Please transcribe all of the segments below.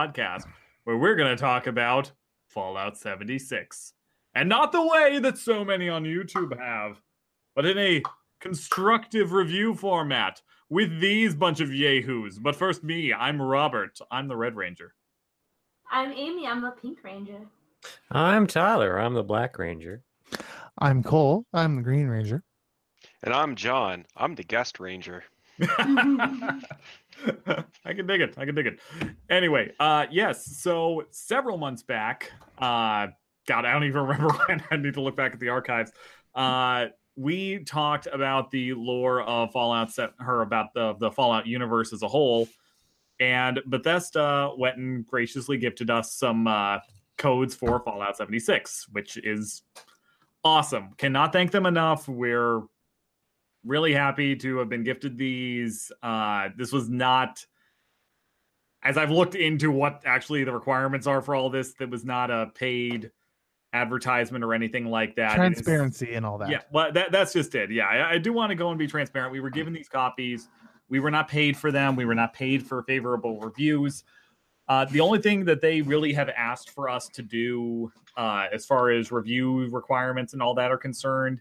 podcast, where we're going to talk about Fallout 76. And not the way that so many on YouTube have, but in a constructive review format with these bunch of yahoos. But first, me, I'm Robert. I'm the Red Ranger. I'm Amy. I'm the Pink Ranger. I'm Tyler. I'm the Black Ranger. I'm Cole. I'm the Green Ranger. And I'm John. I'm the guest ranger. I can dig it. I can dig it. Anyway, uh yes, so several months back, uh God, I don't even remember when. I need to look back at the archives. Uh we talked about the lore of Fallout set her about the the Fallout universe as a whole. And Bethesda went and graciously gifted us some uh codes for Fallout 76, which is awesome. Cannot thank them enough. We're really happy to have been gifted these. Uh, this was not, as I've looked into what actually the requirements are for all this, that was not a paid advertisement or anything like that. Transparency and all that. yeah, well, that, that's just it. Yeah, I, I do want to go and be transparent. We were given these copies. We were not paid for them. We were not paid for favorable reviews. Uh, the only thing that they really have asked for us to do, uh, as far as review requirements and all that are concerned,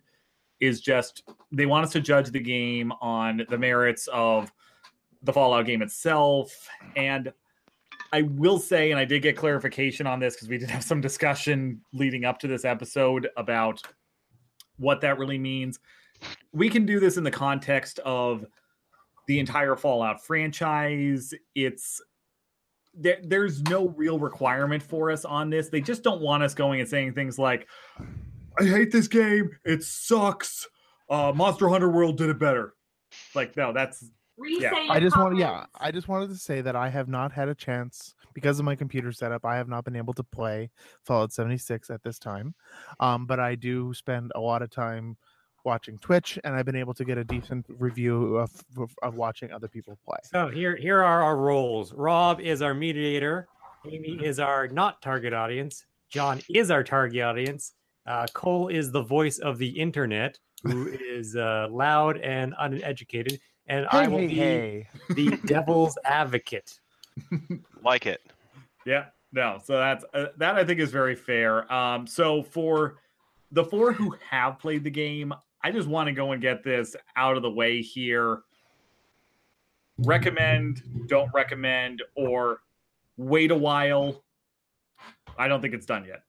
is just they want us to judge the game on the merits of the Fallout game itself. And I will say, and I did get clarification on this because we did have some discussion leading up to this episode about what that really means. We can do this in the context of the entire Fallout franchise. It's there, there's no real requirement for us on this. They just don't want us going and saying things like, I hate this game. It sucks. Uh, Monster Hunter World did it better. Like, no, that's Yeah, I just want, yeah. I just wanted to say that I have not had a chance because of my computer setup. I have not been able to play Fallout 76 at this time, um, but I do spend a lot of time watching Twitch, and I've been able to get a decent review of of, of watching other people play. So here, here are our roles. Rob is our mediator. Amy is our not target audience. John is our target audience. Uh, Cole is the voice of the internet, who is uh, loud and uneducated, and I will hey, be hey! the devil's advocate. Like it. Yeah, no. So that's uh, that. I think is very fair. Um, so for the four who have played the game, I just want to go and get this out of the way here. Recommend, don't recommend, or wait a while. I don't think it's done yet.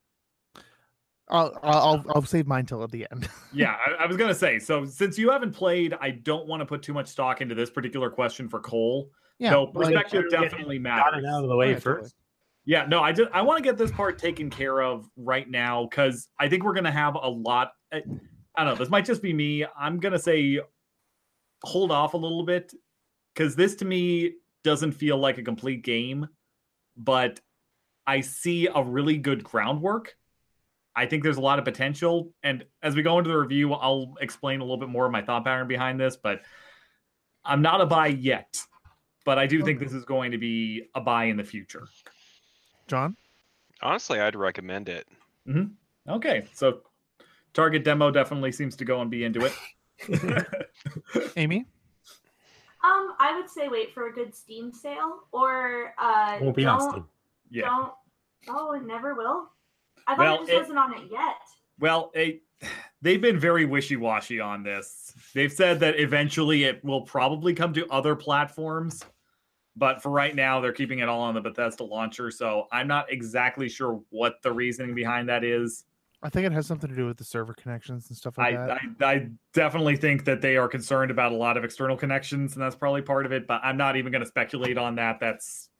I'll, I'll I'll save mine till at the end. Yeah, I, I was gonna say. So since you haven't played, I don't want to put too much stock into this particular question for Cole. yeah, so perspective Get it definitely Got matters. it out of the way Yeah, totally. first. Yeah, no, I just I want to get this part taken care of right now because I think we're gonna have a lot. I, I don't know. This might just be me. I'm gonna say hold off a little bit because this to me doesn't feel like a complete game, but I see a really good groundwork. I think there's a lot of potential, and as we go into the review, I'll explain a little bit more of my thought pattern behind this. But I'm not a buy yet, but I do think this is going to be a buy in the future. John. Honestly, I'd recommend it. Okay, so target demo definitely seems to go and be into it. Amy. Um, I would say wait for a good Steam sale or uh, Won't be on don't, Steam. yeah. don't. Oh, it never will. I thought Well, it just it- wasn't on it yet. Well, it, they've been very wishy-washy on this. They've said that eventually it will probably come to other platforms, but for right now they're keeping it all on the Bethesda launcher. So I'm not exactly sure what the reasoning behind that is. I think it has something to do with the server connections and stuff like I, that. I I definitely think that they are concerned about a lot of external connections, and that's probably part of it. But I'm not even going to speculate on that. That's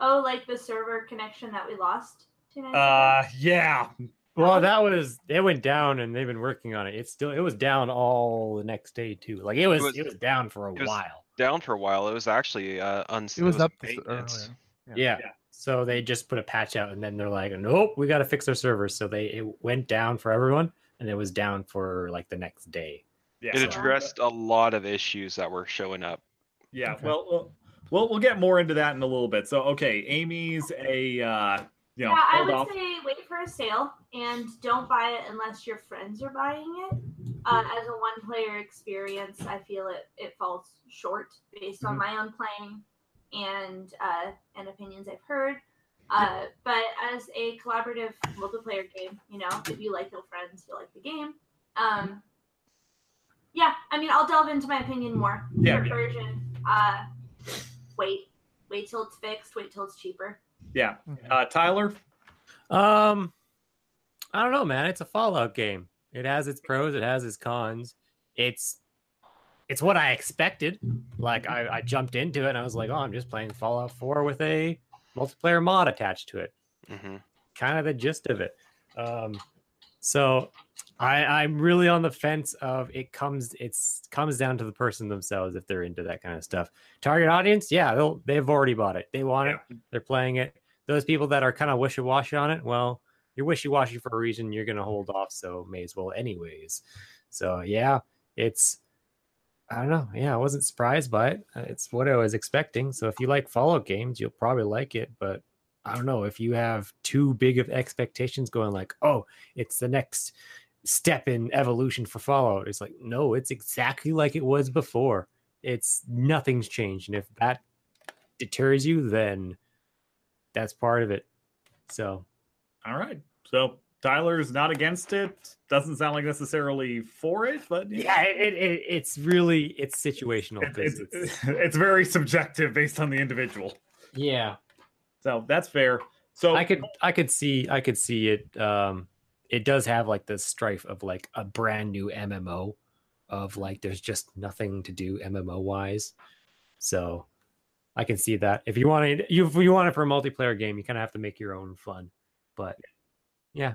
Oh, like the server connection that we lost two nights ago. Uh yeah Well, that was it went down, and they've been working on it. It's still it was down all the next day too. Like it was it was- was, down for a While. Down for a while. It was actually uh, uns- it was up this maintenance. earlier. Yeah. Yeah. So they just put a patch out, and then they're like, "Nope, we got to fix our servers." So they it went down for everyone, and it was down for like the next day. yeah. It so- addressed a lot of issues that were showing up. Yeah, Okay. well, well, we'll we'll get more into that in a little bit. So, okay, Amy's a uh, you know, yeah, I would off. say wait for a sale and don't buy it unless your friends are buying it. uh, as a one-player experience, I feel it it falls short based on Mhm. my own playing and uh, and opinions I've heard. Uh, but as a collaborative multiplayer game, you know, if you like your friends, you like the game. Um, yeah, I mean, I'll delve into my opinion more. Yeah, yeah. version. Uh, wait, wait till it's fixed. Wait till it's cheaper. Yeah. Uh, Tyler. Um, I don't know, man. It's a Fallout game. It has its pros. It has its cons. It's it's what I expected. Like I, I jumped into it and I was like, oh, I'm just playing Fallout 4 with a multiplayer mod attached to it. hmm Kind of the gist of it. Um, so I, I'm really on the fence of it comes it's comes down to the person themselves if they're into that kind of stuff. Target audience, yeah, they'll they've already bought it. They want it. They're playing it. Those people that are kind of wishy washy on it, well, you're wishy washy for a reason. You're gonna hold off, so may as well anyways. So yeah, it's I don't know. Yeah, I wasn't surprised by it. Uh, It's what I was expecting. So if you like Fallout games, you'll probably like it. But I don't know if you have too big of expectations going like, oh, it's the next step in evolution for Fallout. It's like, no, it's exactly like it was before. It's nothing's changed. And if that deters you, then that's part of it. So All right. So Tyler's not against it. Doesn't sound like necessarily for it, but yeah, it, it, it's really it's situational. It- it's, it's- it's very subjective based on the individual. yeah. So that's fair. So I could I could see I could see it. Um, it does have like the strife of like a brand new MMO, of like there's just nothing to do MMO wise. So I can see that if you want it, you if you want it for a multiplayer game, you kind of have to make your own fun. But yeah,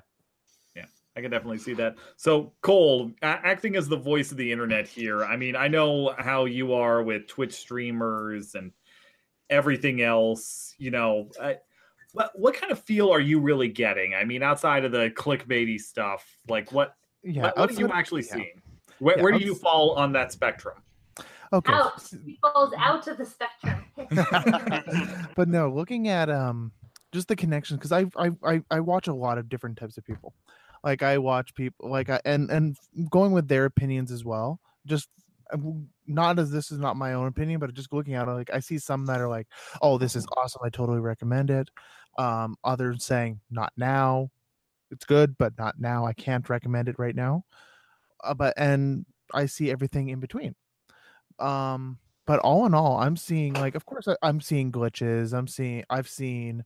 yeah, I can definitely see that. So, Cole, acting as the voice of the internet here, I mean, I know how you are with Twitch streamers and everything else. You know, I, what what kind of feel are you really getting? I mean, outside of the clickbaity stuff, like what Yeah, what, what are you outside- actually yeah. seeing? Where, Yeah, where do you fall on that spectrum? Okay. Out. He falls out of the spectrum. but no, looking at um just the connections because I, I I I watch a lot of different types of people. Like I watch people like I and and going with their opinions as well. Just w- not as this is not my own opinion, but just looking at it, like I see some that are like, "Oh, this is awesome! I totally recommend it." Um, others saying, "Not now, it's good, but not now. I can't recommend it right now." Uh, but and I see everything in between. Um, but all in all, I'm seeing like, of course, I, I'm seeing glitches. I'm seeing, I've seen,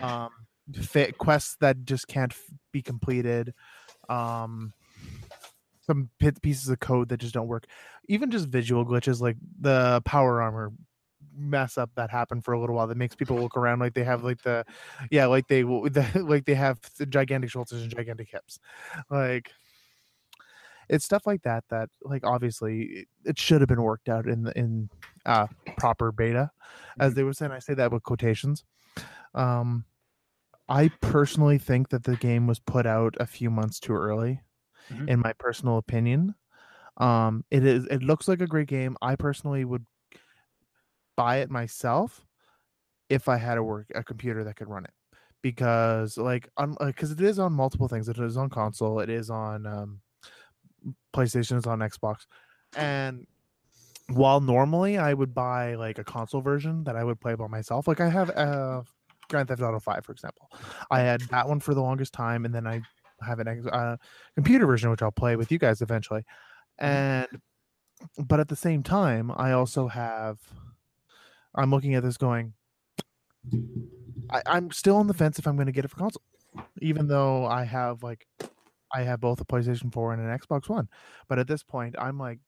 um, fit quests that just can't f- be completed. Um, some pieces of code that just don't work. Even just visual glitches, like the power armor mess up that happened for a little while that makes people look around like they have like the yeah like they the, like they have the gigantic shoulders and gigantic hips. Like it's stuff like that that like obviously it, it should have been worked out in the in uh proper beta as they were saying. I say that with quotations. Um i personally think that the game was put out a few months too early Mhm. in my personal opinion um it is it looks like a great game i personally would buy it myself if i had a work a computer that could run it because like on because it is on multiple things it is on console it is on um PlayStation It's on Xbox. And while normally I would buy like a console version that I would play by myself, like I have uh Grand Theft Auto 5, for example. I had that one for the longest time, and then I have an ex- uh, computer version which I'll play with you guys eventually. And but at the same time, I also have I'm looking at this going I, I'm still on the fence if I'm going to get it for console, even though I have like I have both a PlayStation 4 and an Xbox One. But at this point, I'm like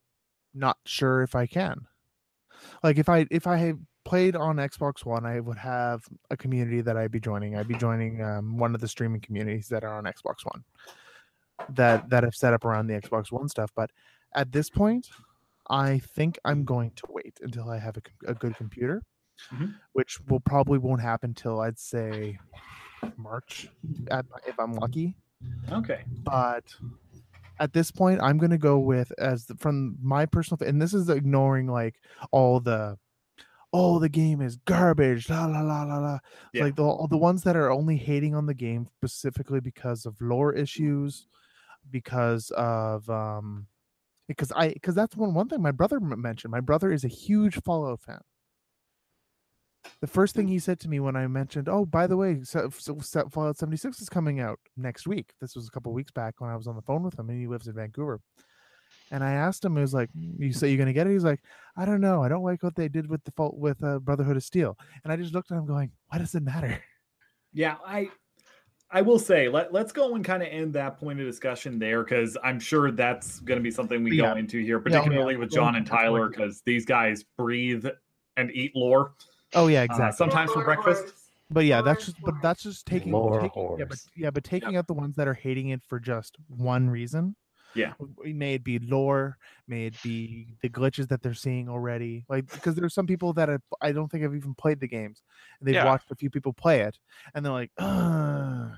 not sure if I can. Like if I if I played on Xbox One, I would have a community that I'd be joining. I'd be joining um, one of the streaming communities that are on Xbox One that that have set up around the Xbox One stuff. But at this point, I think I'm going to wait until I have a, a good computer, Mhm. which will probably won't happen till I'd say March, at, if I'm lucky Okay. but at this point i'm going to go with as the, from my personal and this is ignoring like all the oh the game is garbage la la la la la Yeah. like the all the ones that are only hating on the game specifically because of lore issues because of um because I because that's one one thing my brother mentioned. My brother is a huge Fallout fan. The first thing he said to me when I mentioned, "Oh, by the way, so, so, so Fallout 76 is coming out next week." This was a couple weeks back when I was on the phone with him, and he lives in Vancouver. And I asked him, "It was like, "Mm, you say you're gonna get it?" He's like, "I don't know. I don't like what they did with the fault with uh, Brotherhood of Steel." And I just looked at him, going, "Why does it matter?" Yeah, I I will say let let's go and kind of end that point of discussion there because I'm sure that's going to be something we Yeah. go into here, Yeah, oh, yeah. particularly with John and Tyler because these guys breathe and eat lore. Oh yeah, Uh, exactly. sometimes for breakfast. wars. But yeah, that's just but that's just taking, Lore taking yeah, but yeah, but taking out the ones that are hating it for just one reason. Yeah. May it be lore, may it be the glitches that they're seeing already. Like because there's some people that have, I don't think have even played the games. And they've Yeah. watched a few people play it and they're like, Ugh.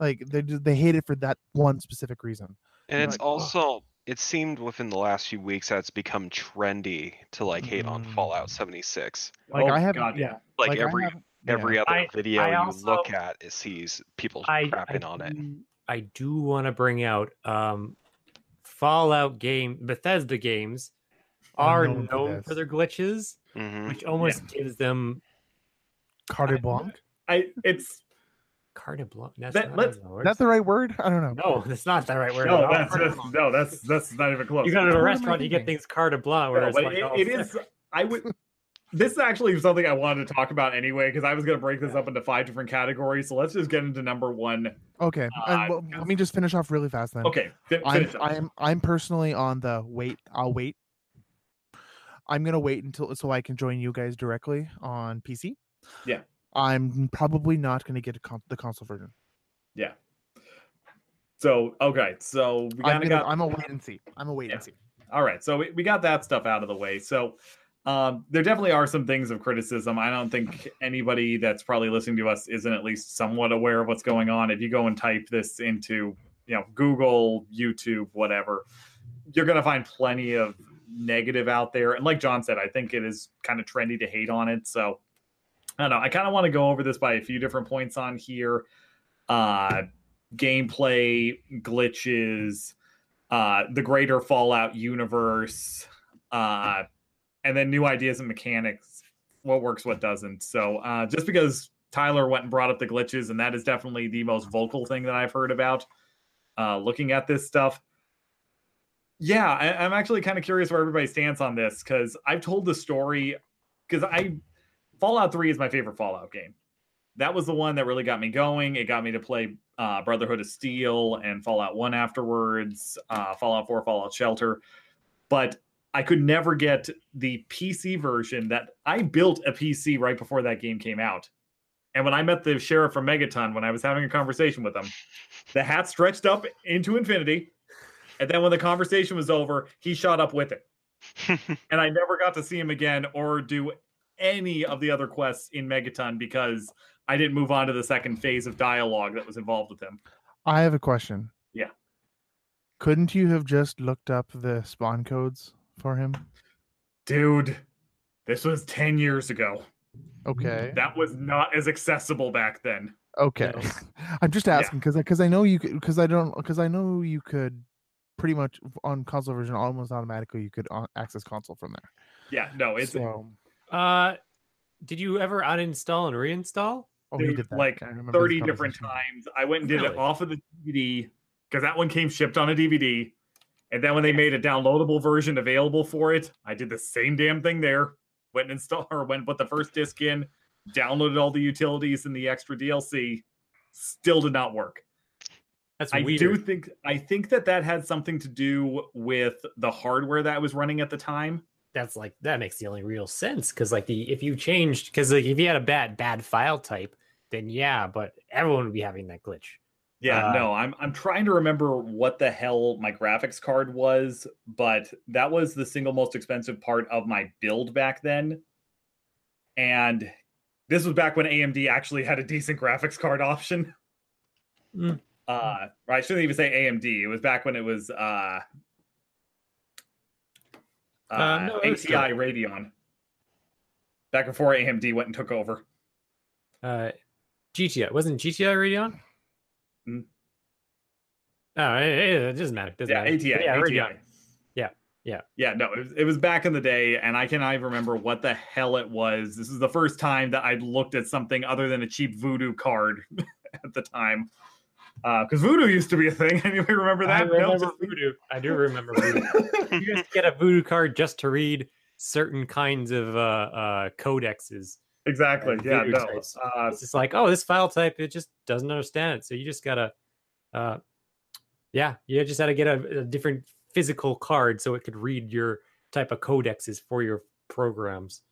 like they they hate it for that one specific reason. And it's Like, ugh. also it seemed within the last few weeks that it's become trendy to like hate on Mm. Fallout 76. Like Oh, I haven't God, yeah. Like, I every haven't- yeah. every other I- video I you also- look at, it sees people I, crapping I on it. do- I do want to bring out um, Fallout game Bethesda games Are are known for known for their glitches, hmm which almost gives them Carte blanche. I it's carte blanche. That's That- not let's- how it Is works. that the right word? I don't know. No, that's not the right word. no that's, that's no that's that's not even close. you go to a restaurant, you get things carte blanche, where No, it's but like, it, oh, it is. I would. This is actually something I wanted to talk about anyway because I was going to break this up into five different categories. So let's just get into number one. Okay. Uh, and well, let me just finish off really fast then. Okay, fin- I'm. I'm I'm personally on the wait. I'll wait. I'm gonna wait until so I can join you guys directly on PC. Yeah. I'm probably not gonna get a con- the console version. yeah. So okay, so we I'm, kind of got I'm a wait and see. I'm a wait Yeah. and see. all right. So we, we got that stuff out of the way. So um, there definitely are some things of criticism. I don't think anybody that's probably listening to us isn't at least somewhat aware of what's going on. If you go and type this into you know Google, YouTube, whatever, you're going to find plenty of negative out there. And like John said, I think it is kind of trendy to hate on it. So I don't know. I kind of want to go over this by a few different points on here. Uh, gameplay glitches, uh, the greater Fallout universe, uh, and then new ideas and mechanics. What works, what doesn't. So uh, just because Tyler went and brought up the glitches, and that is definitely the most vocal thing that I've heard about uh, looking at this stuff. Yeah, I, I'm actually kind of curious where everybody stands on this because I've told the story because I Fallout 3 is my favorite Fallout game. That was the one that really got me going. It got me to play uh, Brotherhood of Steel and Fallout 1 afterwards, uh, Fallout 4, Fallout Shelter. But I could never get the PC version that I built a PC right before that game came out. And when I met the sheriff from Megaton, when I was having a conversation with him, the hat stretched up into infinity. And then when the conversation was over, he shot up with it. And I never got to see him again or do any of the other quests in Megaton because I didn't move on to the second phase of dialogue that was involved with him. I have a question. Yeah. Couldn't you have just looked up the spawn codes for him? Dude, this was 10 years ago. Okay. That was not as accessible back then. Okay. I'm just asking because because I know you could because I don't because I know you could pretty much on console version almost automatically you could uh, access console from there. Yeah, no, it's so, Uh, did you ever uninstall and reinstall? oh, he dude, did that. like I 30 different times. I went and did Really? it off of the DVD because that one came shipped on a DVD. And then when they made a downloadable version available for it, I did the same damn thing there. Went and installed or went and put the first disc in, downloaded all the utilities and the extra DLC. Still did not work. That's I weird. do think I think that that had something to do with the hardware that was running at the time. That's like that makes the only real sense because like the if you changed because like if you had a bad bad file type, then yeah, but everyone would be having that glitch. Yeah, Uh, no, I'm I'm trying to remember what the hell my graphics card was, but that was the single most expensive part of my build back then. And this was back when AMD actually had a decent graphics card option. Mm. Uh, I shouldn't even say AMD. It was back when it was uh, uh, Uh, no, ATI Radeon. Back before AMD went and took over. Uh, GTI wasn't GTI Radeon. Mm. Oh, it, it, it doesn't matter. Doesn't yeah, matter. ATI. Yeah, ATI. young. Yeah, yeah. Yeah, no, it was, it was back in the day, and I cannot even remember what the hell it was. This is the first time that I'd looked at something other than a cheap voodoo card at the time. Because voodoo used to be a thing. Anybody remember that? I No, remember voodoo. I do remember voodoo. you just get a voodoo card just to read certain kinds of uh, uh, codexes. Exactly. Yeah, no. Uh, It's just like, oh, this file type, it just doesn't understand it. So you just gotta, uh, yeah, you just gotta get a, a different physical card so it could read your type of codexes for your programs.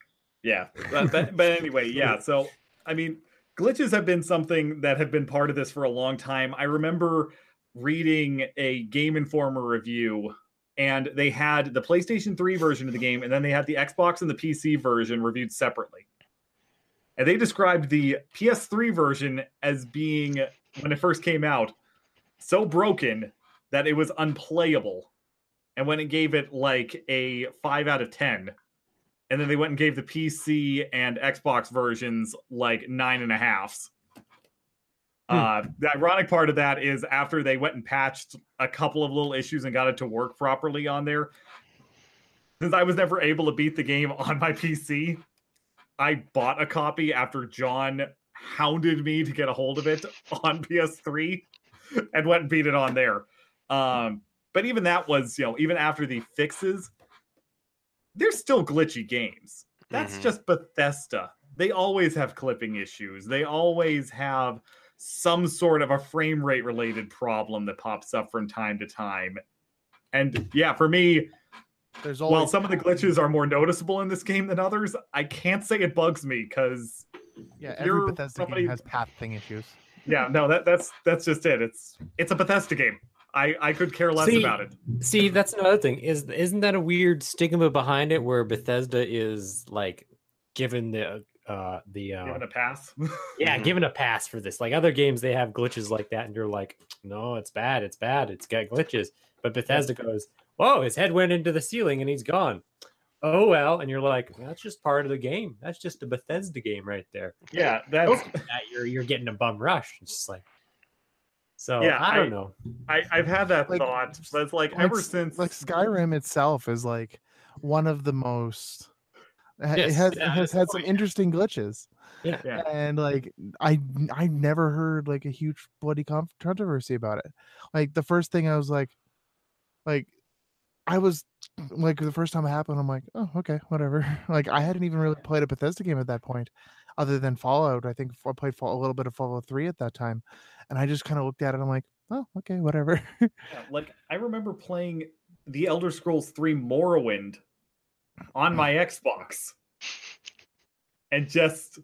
Yeah, but, but, but anyway, yeah. So I mean, glitches have been something that have been part of this for a long time. I remember reading a Game Informer review, and they had the PlayStation 3 version of the game, and then they had the Xbox and the PC version reviewed separately. And they described the PS3 version as being, when it first came out, so broken that it was unplayable. And when it gave it like a 5 out of 10, and then they went and gave the PC and Xbox versions like nine and a halves. Hmm. Uh, the ironic part of that is after they went and patched a couple of little issues and got it to work properly on there. Since I was never able to beat the game on my PC, I bought a copy after John hounded me to get a hold of it on PS3 and went and beat it on there. Um, but even that was, you know, even after the fixes, they're still glitchy games. That's Mhm. just Bethesda. They always have clipping issues. They always have some sort of a frame rate related problem that pops up from time to time. And yeah, for me, There's while always some of the glitches are more noticeable in this game than others, I can't say it bugs me because yeah, you're every Bethesda somebody- game has path thing issues. yeah, no, that that's that's just it. It's it's a Bethesda game. I I could care less See, about it. See, that's another thing. Is isn't that a weird stigma behind it where Bethesda is like given the uh the uh Given a pass. yeah, given a pass for this. Like other games they have glitches like that and you're like, "No, it's bad. It's bad. It's got glitches." But Bethesda goes, "Whoa, his head went into the ceiling and he's gone." Oh well, and you're like, "That's just part of the game. That's just a Bethesda game right there." yeah, that's That you're you're getting a bum rush. It's just like So Yeah, I don't I- know. I, I've had that Like, thought, but it's like like ever since like Skyrim itself is like one of the most it it has yeah, it has had some point. interesting glitches Yeah. Yeah. and like i i never heard like a huge bloody controversy about it like the first thing i was like like i was like the first time it happened i'm like oh okay whatever like i hadn't even really played a bethesda game at that point other than fallout i think i played Fall- a little bit of fallout 3 at that time and i just kind of looked at it and i'm like oh okay whatever Yeah, like I remember playing the Elder Scrolls 3 Morrowind on mm. my Xbox. And just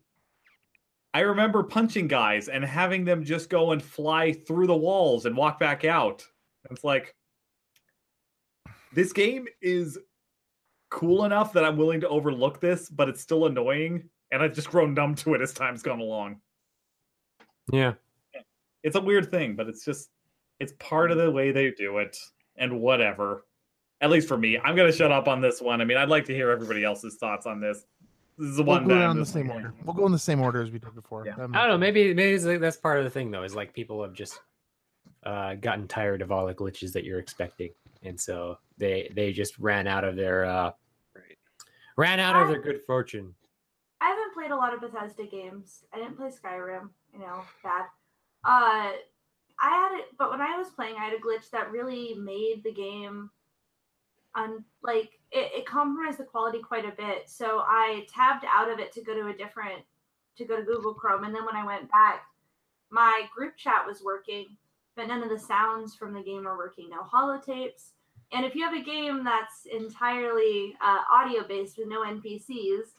I remember punching guys and having them just go and fly through the walls and walk back out. It's like this game is cool enough that I'm willing to overlook this, but it's still annoying and I've just grown numb to it as time's gone along. Yeah. it's a weird thing, but it's just it's part of the way they do it, and whatever. At least for me, I'm gonna shut up on this one. I mean, I'd like to hear everybody else's thoughts on this. This is the we'll one go that down I'm the same like, order we'll go in the same order as we did before Yeah. That I don't know. Maybe maybe it's like, that's part of the thing though. Is like people have just uh, gotten tired of all the glitches that you're expecting, and so they they just ran out of their uh, Right. ran out of their good fortune. I haven't played a lot of Bethesda games. I didn't play Skyrim, you know, bad. Uh, I had it, but when I was playing, I had a glitch that really made the game, un like it, it compromised the quality quite a bit. So I tabbed out of it to go to a different, to go to Google Chrome, and then when I went back, my group chat was working, but none of the sounds from the game are working. No holotapes. And if you have a game that's entirely uh, audio based with no NPCs,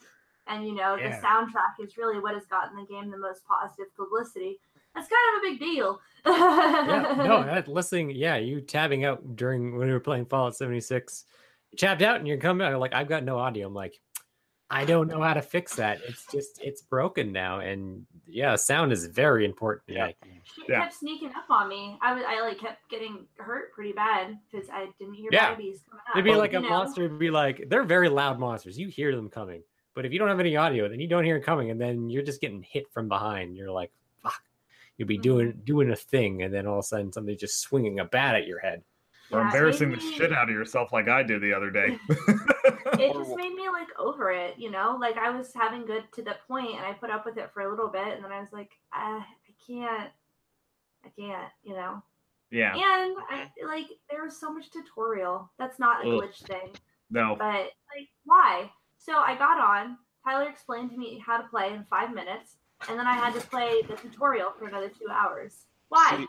and you know Yeah. the soundtrack is really what has gotten the game the most positive publicity, that's kind of a big deal. yeah, no, that listening, yeah, you tabbing out during when we were playing Fallout 76, you tapped out and you're coming out like I've got no audio. I'm like, I don't know how to fix that. It's just it's broken now, and yeah, sound is very important. Yeah. she Yeah. kept sneaking up on me. I was, I like kept getting hurt pretty bad because I didn't hear Yeah. babies coming up. It'd be like you a know? monster would be like, they're very loud monsters. You hear them coming. But if you don't have any audio, then you don't hear it coming, and then you're just getting hit from behind. You're like, fuck. you'll be Mhm. doing doing a thing, and then all of a sudden somebody's just swinging a bat at your head. Or Yeah, it embarrassing the me- shit out of yourself like I did the other day. it just made me like over it, you know. Like I was having good to that point, and I put up with it for a little bit, and then I was like, I, I can't, I can't, you know. yeah. And I like there was so much tutorial. That's not a Ugh. glitch thing, No. but like why? So I got on. Tyler explained to me how to play in five minutes, and then I had to play the tutorial for another two hours. Why?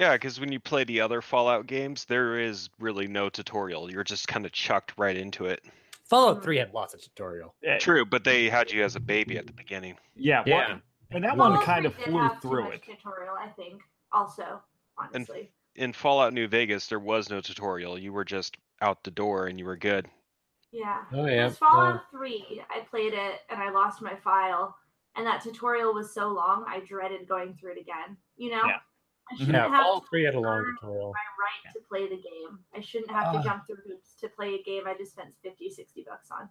See, Yeah, because when you play the other Fallout games, there is really no tutorial. You're just kind of chucked right into it. Fallout Mhm. Three had lots of tutorial. Eh, True, but they had you as a baby at the beginning. Yeah. Yeah. Well, and that Fallout one kind of did flew have too through much it. Tutorial, I think. Also, honestly. In Fallout New Vegas, there was no tutorial. You were just out the door and you were good. Yeah. Oh yeah. Because Fallout 3, I played it and I lost my file, and that tutorial was so long, I dreaded going through it again. You know? Yeah. I shouldn't yeah, have Fallout Three had a long earn tutorial. my right to play the game. I shouldn't have to jump through hoops to play a game I just spent 50, 60 bucks on.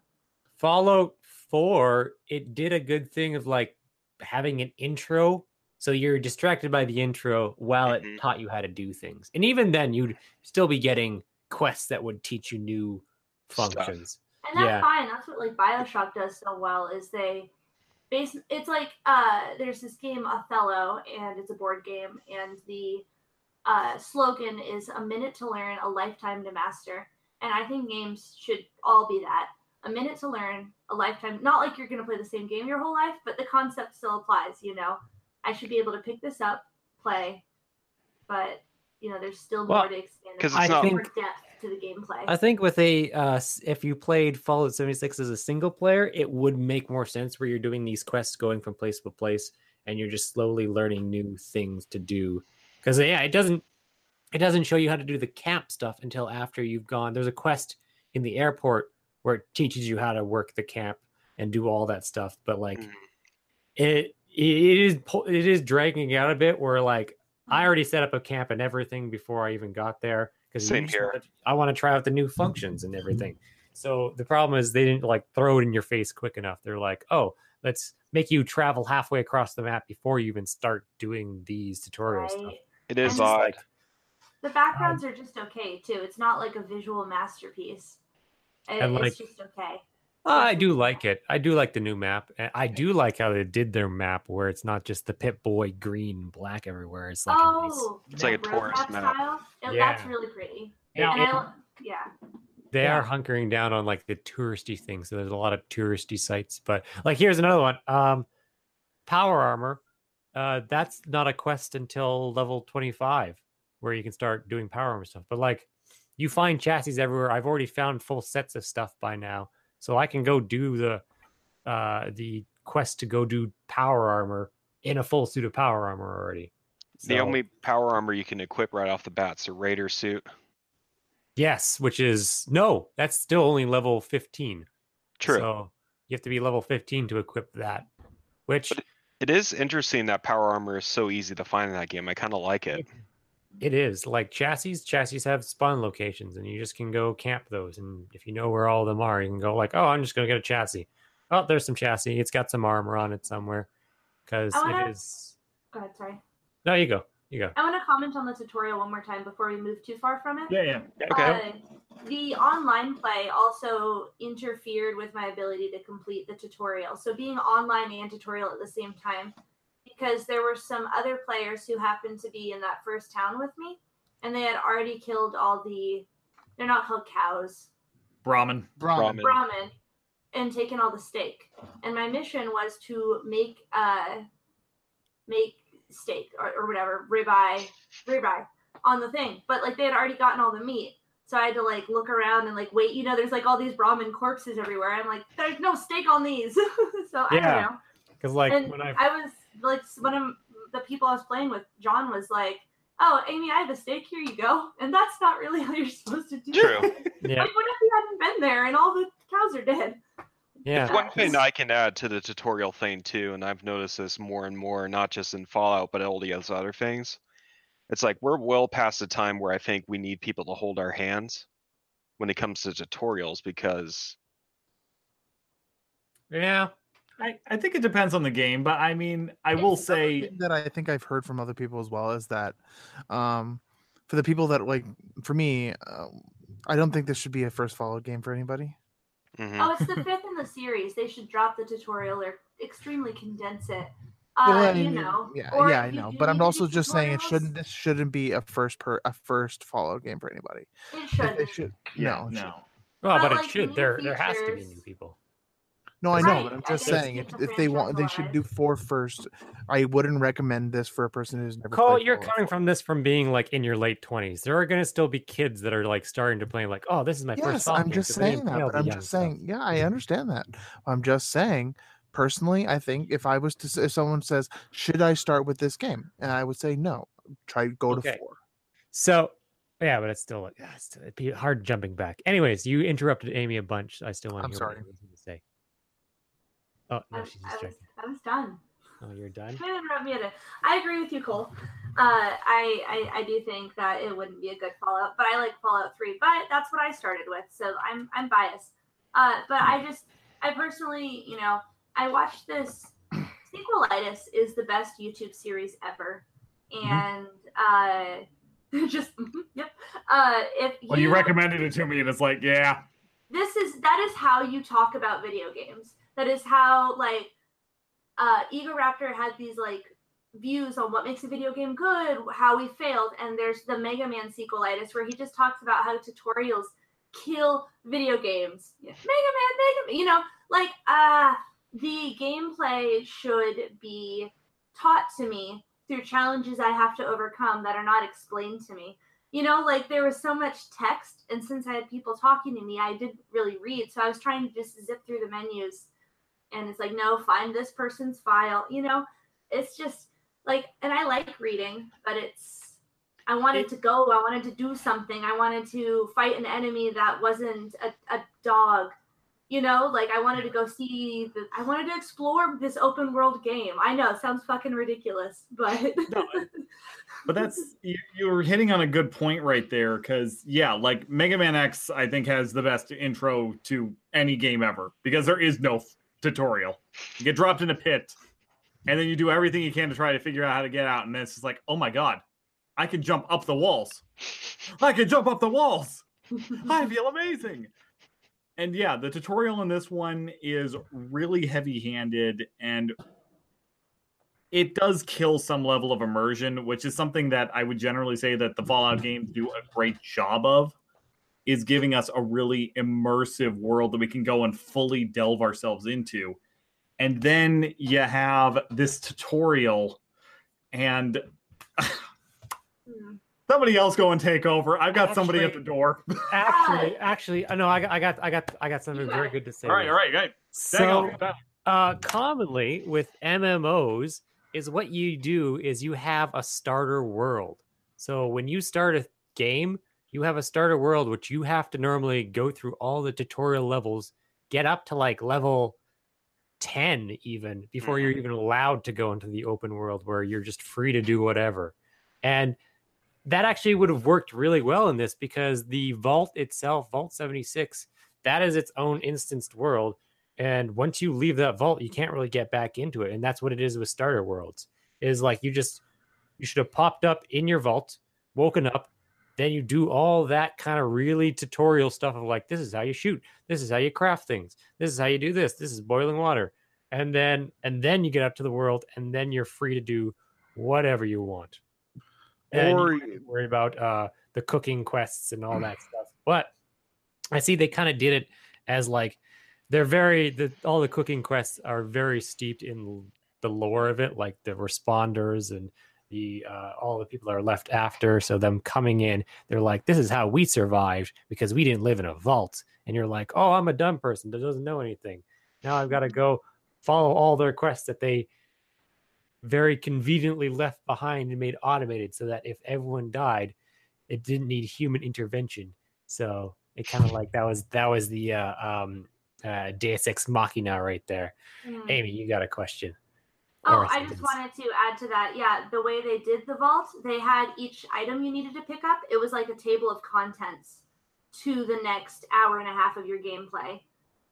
Fallout 4, it did a good thing of like having an intro. So you're distracted by the intro while it Mhm. taught you how to do things. And even then, you'd still be getting quests that would teach you new Stuff. functions. And that's Yeah. fine. That's what like Bioshock does so well is they base it's like uh there's this game Othello and it's a board game and the uh slogan is a minute to learn, a lifetime to master. And I think games should all be that. A minute to learn, a lifetime not like you're gonna play the same game your whole life, but the concept still applies, you know. I should be able to pick this up, play, but you know, there's still Well, more to expand. 'cause There's it's not- more depth to the gameplay. I think with a uh, if you played Fallout 76 as a single player, it would make more sense where you're doing these quests going from place to place and you're just slowly learning new things to do. Cuz yeah, it doesn't it doesn't show you how to do the camp stuff until after you've gone. There's a quest in the airport where it teaches you how to work the camp and do all that stuff, but like Mm. it it is pu- it is dragging out a bit where like I already set up a camp and everything before I even got there because Same here. I want to try out the new functions and everything. So the problem is they didn't like throw it in your face quick enough. They're like, oh, let's make you travel halfway across the map before you even start doing these tutorial stuff. It is odd. Like, The backgrounds um, are just okay too. It's not like a visual masterpiece. It- And, it's just okay. I do like it. I do like the new map. I do like how they did their map where it's not just the Pip-Boy green and black everywhere. It's like a nice oh, It's like a tourist map. Style. It- Yeah. That's really pretty. Yeah, and it- I, yeah. they Yeah. are hunkering down on like the touristy things. So there's a lot of touristy sites. But like here's another one. Um power armor. Uh that's not a quest until level 25 where you can start doing power armor stuff. But like you find chassis everywhere. I've already found full sets of stuff by now. So I can go do the uh the quest to go do power armor in a full suit of power armor already. The only power armor you can equip right off the bat's a Raider suit. Yes, which is no, that's still only level 15. True. So you have to be level 15 to equip that. Which But It is interesting that power armor is so easy to find in that game. I kind of like it. It is like chassis. Chassis have spawn locations, and you just can go camp those. And if you know where all of them are, you can go like, oh, I'm just gonna get a chassis. Oh, there's some chassis. It's got some armor on it somewhere. Because wanna- it is. Go ahead. Sorry. No, you go. You go. I want to comment on the tutorial one more time before we move too far from it. Yeah, yeah. Okay. Uh, the online play also interfered with my ability to complete the tutorial. So being online and tutorial at the same time, because there were some other players who happened to be in that first town with me, and they had already killed all the. They're not called cows. Brahmin. Brahmin. Brahmin and taken all the steak. And my mission was to make uh make steak or, or whatever, ribeye, ribeye on the thing. But like they had already gotten all the meat. So I had to like look around and like wait, you know, there's like all these Brahmin corpses everywhere. I'm like, there's no steak on these. so I Yeah. don't know. Because like and when I I was like one of the people I was playing with, John was like, Oh, Amy, I have a steak, here you go. And that's not really how you're supposed to do True. it. yeah Like what if you hadn't been there and all the cows are dead? yeah One thing I can add to the tutorial thing too, and I've noticed this more and more, not just in Fallout, but all the other things. It's like we're well past the time where I think we need people to hold our hands when it comes to tutorials because yeah I, I think it depends on the game, but I mean, I will say that I think I've heard from other people as well is that um, for the people that like, for me, um, I don't think this should be a first Fallout game for anybody. Mhm. Oh, it's the fifth in the series. They should drop the tutorial or extremely condense it. Uh, Well, I you know. yeah, or yeah, I know, but I'm also do just saying it shouldn't. This shouldn't be a first per a first Fallout game for anybody. It shouldn't. They should. yeah, no, it should- no. Well, But, but, like, it should. new There, there has to be new people. No, I know, Right, but I'm just saying if, if they want, they should do four first. I wouldn't recommend this for a person who's never. Cole, you're coming from this from being like in your late twenties. There are going to still be kids that are like starting to play like, oh, this is my first. Yes, I'm game," just 'cause saying that, but I'm young just stuff. saying, yeah, I understand that. I'm just saying, personally, I think if I was to, s- if someone says, should I start with this game, and I would say no, try go Okay. to four. So, yeah, but it's still, like, yeah, it's, it'd be hard jumping back. Anyways, you interrupted Amy a bunch. I still want to I'm hear sorry. what you to say. Oh I, no, she's I was, distracted. I was done. Oh, you're done. Don't interrupt me. Ada. I agree with you, Cole. Uh, I, I I do think that it wouldn't be a good Fallout, but I like Fallout Three. But that's what I started with, so I'm I'm biased. Uh, but I just I personally, you know, I watched this. Sequelitis is the best YouTube series ever, and uh, just yep. Uh, if Well, you recommended it to me, and it's like, yeah, this is that is how you talk about video games. That is how like uh Egoraptor had these like views on what makes a video game good, how we failed, and there's the Mega Man sequelitis where he just talks about how tutorials kill video games. Yeah. Mega Man, Mega Man, you know, like uh the gameplay should be taught to me through challenges I have to overcome that are not explained to me you know like there was so much text and since i had people talking to me i didn't really read so i was trying to just zip through the menus and it's like no find this person's file you know? It's just like and i like reading but it's i wanted It- to go i wanted to do something i wanted to fight an enemy that wasn't a, a dog you know? Like i wanted to go see the i wanted to explore this open world game. I know it sounds fucking ridiculous but No, but that's you, you were hitting on a good point right there because yeah like mega man x i think has the best intro to any game ever because there is no tutorial. You get dropped in a pit and then you do everything you can to try to figure out how to get out and then it's just like oh my god i can jump up the walls. I can jump up the walls. I feel amazing. And yeah the tutorial in this one is really heavy handed and it does kill some level of immersion, which is something that I would generally say that the Fallout games do a great job of, is giving us a really immersive world that we can go and fully delve ourselves into. And then you have this tutorial, and somebody else go and take over. I've got somebody at the door. Actually, actually, uh, no, I got, I got, I got, I got something very good to say. all right, there. all right, right. So, uh, commonly with MMOs, is what you do is you have a starter world. So when you start a game, you have a starter world which you have to normally go through all the tutorial levels, get up to like level 10 even before you're mm-hmm. even allowed to go into the open world where you're just free to do whatever. And that actually would have worked really well in this because the vault itself, Vault 76, that is its own instanced world. And once you leave that vault, you can't really get back into it. And that's what it is with starter worlds. Is like you just you should have popped up in your vault, woken up, then you do all that kind of really tutorial stuff of like this is how you shoot, this is how you craft things, this is how you do this, this is boiling water. And then and then you get up to the world and then you're free to do whatever you want. And you Or don't worry about uh the cooking quests and all that stuff. But I see they kind of did it as like they're very the all the cooking quests are very steeped in the lore of it, like the responders and the uh, all the people that are left after. So them coming in, they're like, "This is how we survived because we didn't live in a vault." And you're like, "Oh, I'm a dumb person that doesn't know anything. Now I've got to go follow all their quests that they very conveniently left behind and made automated, so that if everyone died, it didn't need human intervention. So it kind of like that was that was the uh, um, uh, Deus Ex Machina right there. Hmm. Amy, you got a question? Oh, I just wanted to add to that. Yeah, the way they did the vault, they had each item you needed to pick up. It was like a table of contents to the next hour and a half of your gameplay.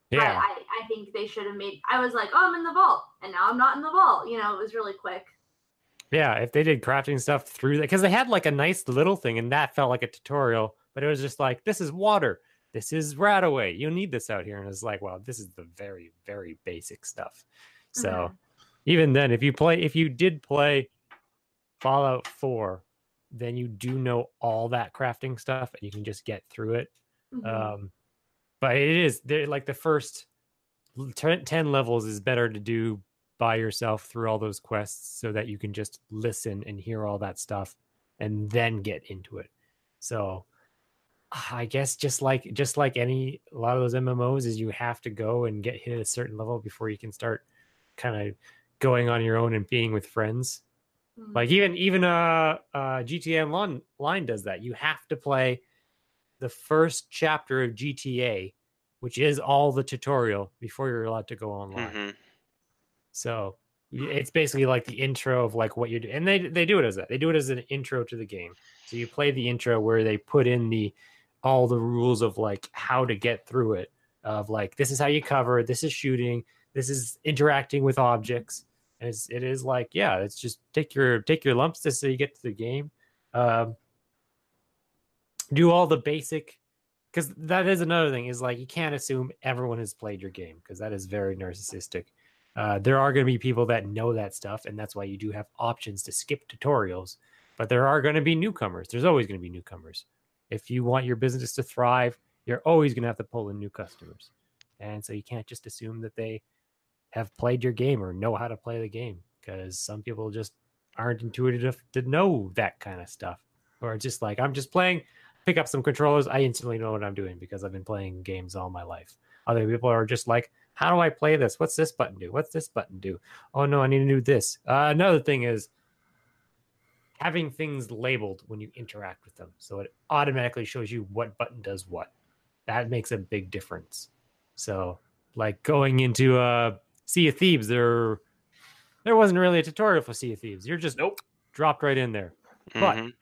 But Yeah, I, I think they should have made. I was like, oh, I'm in the vault, and now I'm not in the vault. You know, it was really quick. Yeah, if they did crafting stuff through that, because they had like a nice little thing, and that felt like a tutorial, but it was just like, this is water, this is RadAway, you need this out here, and it's like, well, this is the very, very basic stuff. So Mhm. Even then, if you play, if you did play Fallout Four, then you do know all that crafting stuff, and you can just get through it. Mhm. Um, but it is like the first ten 10 levels is better to do by yourself through all those quests so that you can just listen and hear all that stuff and then get into it. So I guess just like just like any a lot of those MMOs is you have to go and get hit at a certain level before you can start kind of going on your own and being with friends. Mhm. Like even even uh uh GTA Online line does that. You have to play the first chapter of GTA, which is all the tutorial before you're allowed to go online. Mhm. So it's basically like the intro of like what you do, and they they do it as that. They do it as an intro to the game. So you play the intro where they put in the all the rules of like how to get through it. Of like this is how you cover, this is shooting, this is interacting with objects, and it's it is like yeah, it's just take your take your lumps just so you get to the game. Um, do all the basic because that is another thing is like you can't assume everyone has played your game because that is very narcissistic. Uh, there are going to be people that know that stuff and that's why you do have options to skip tutorials but there are going to be newcomers. There's always going to be newcomers. If you want your business to thrive you're always going to have to pull in new customers. And so you can't just assume that they have played your game or know how to play the game because some people just aren't intuitive to know that kind of stuff. Or just like i'm just playing pick up some controllers i instantly know what i'm doing because i've been playing games all my life. Other people are just like how do i play this? What's this button do? What's this button do? Oh no i need to do this. Uh, another thing is having things labeled when you interact with them so it automatically shows you what button does what. That makes a big difference. So like going into uh sea of thieves. There there wasn't really a tutorial for sea of thieves. You're just Nope. dropped right in there. But- Mhm.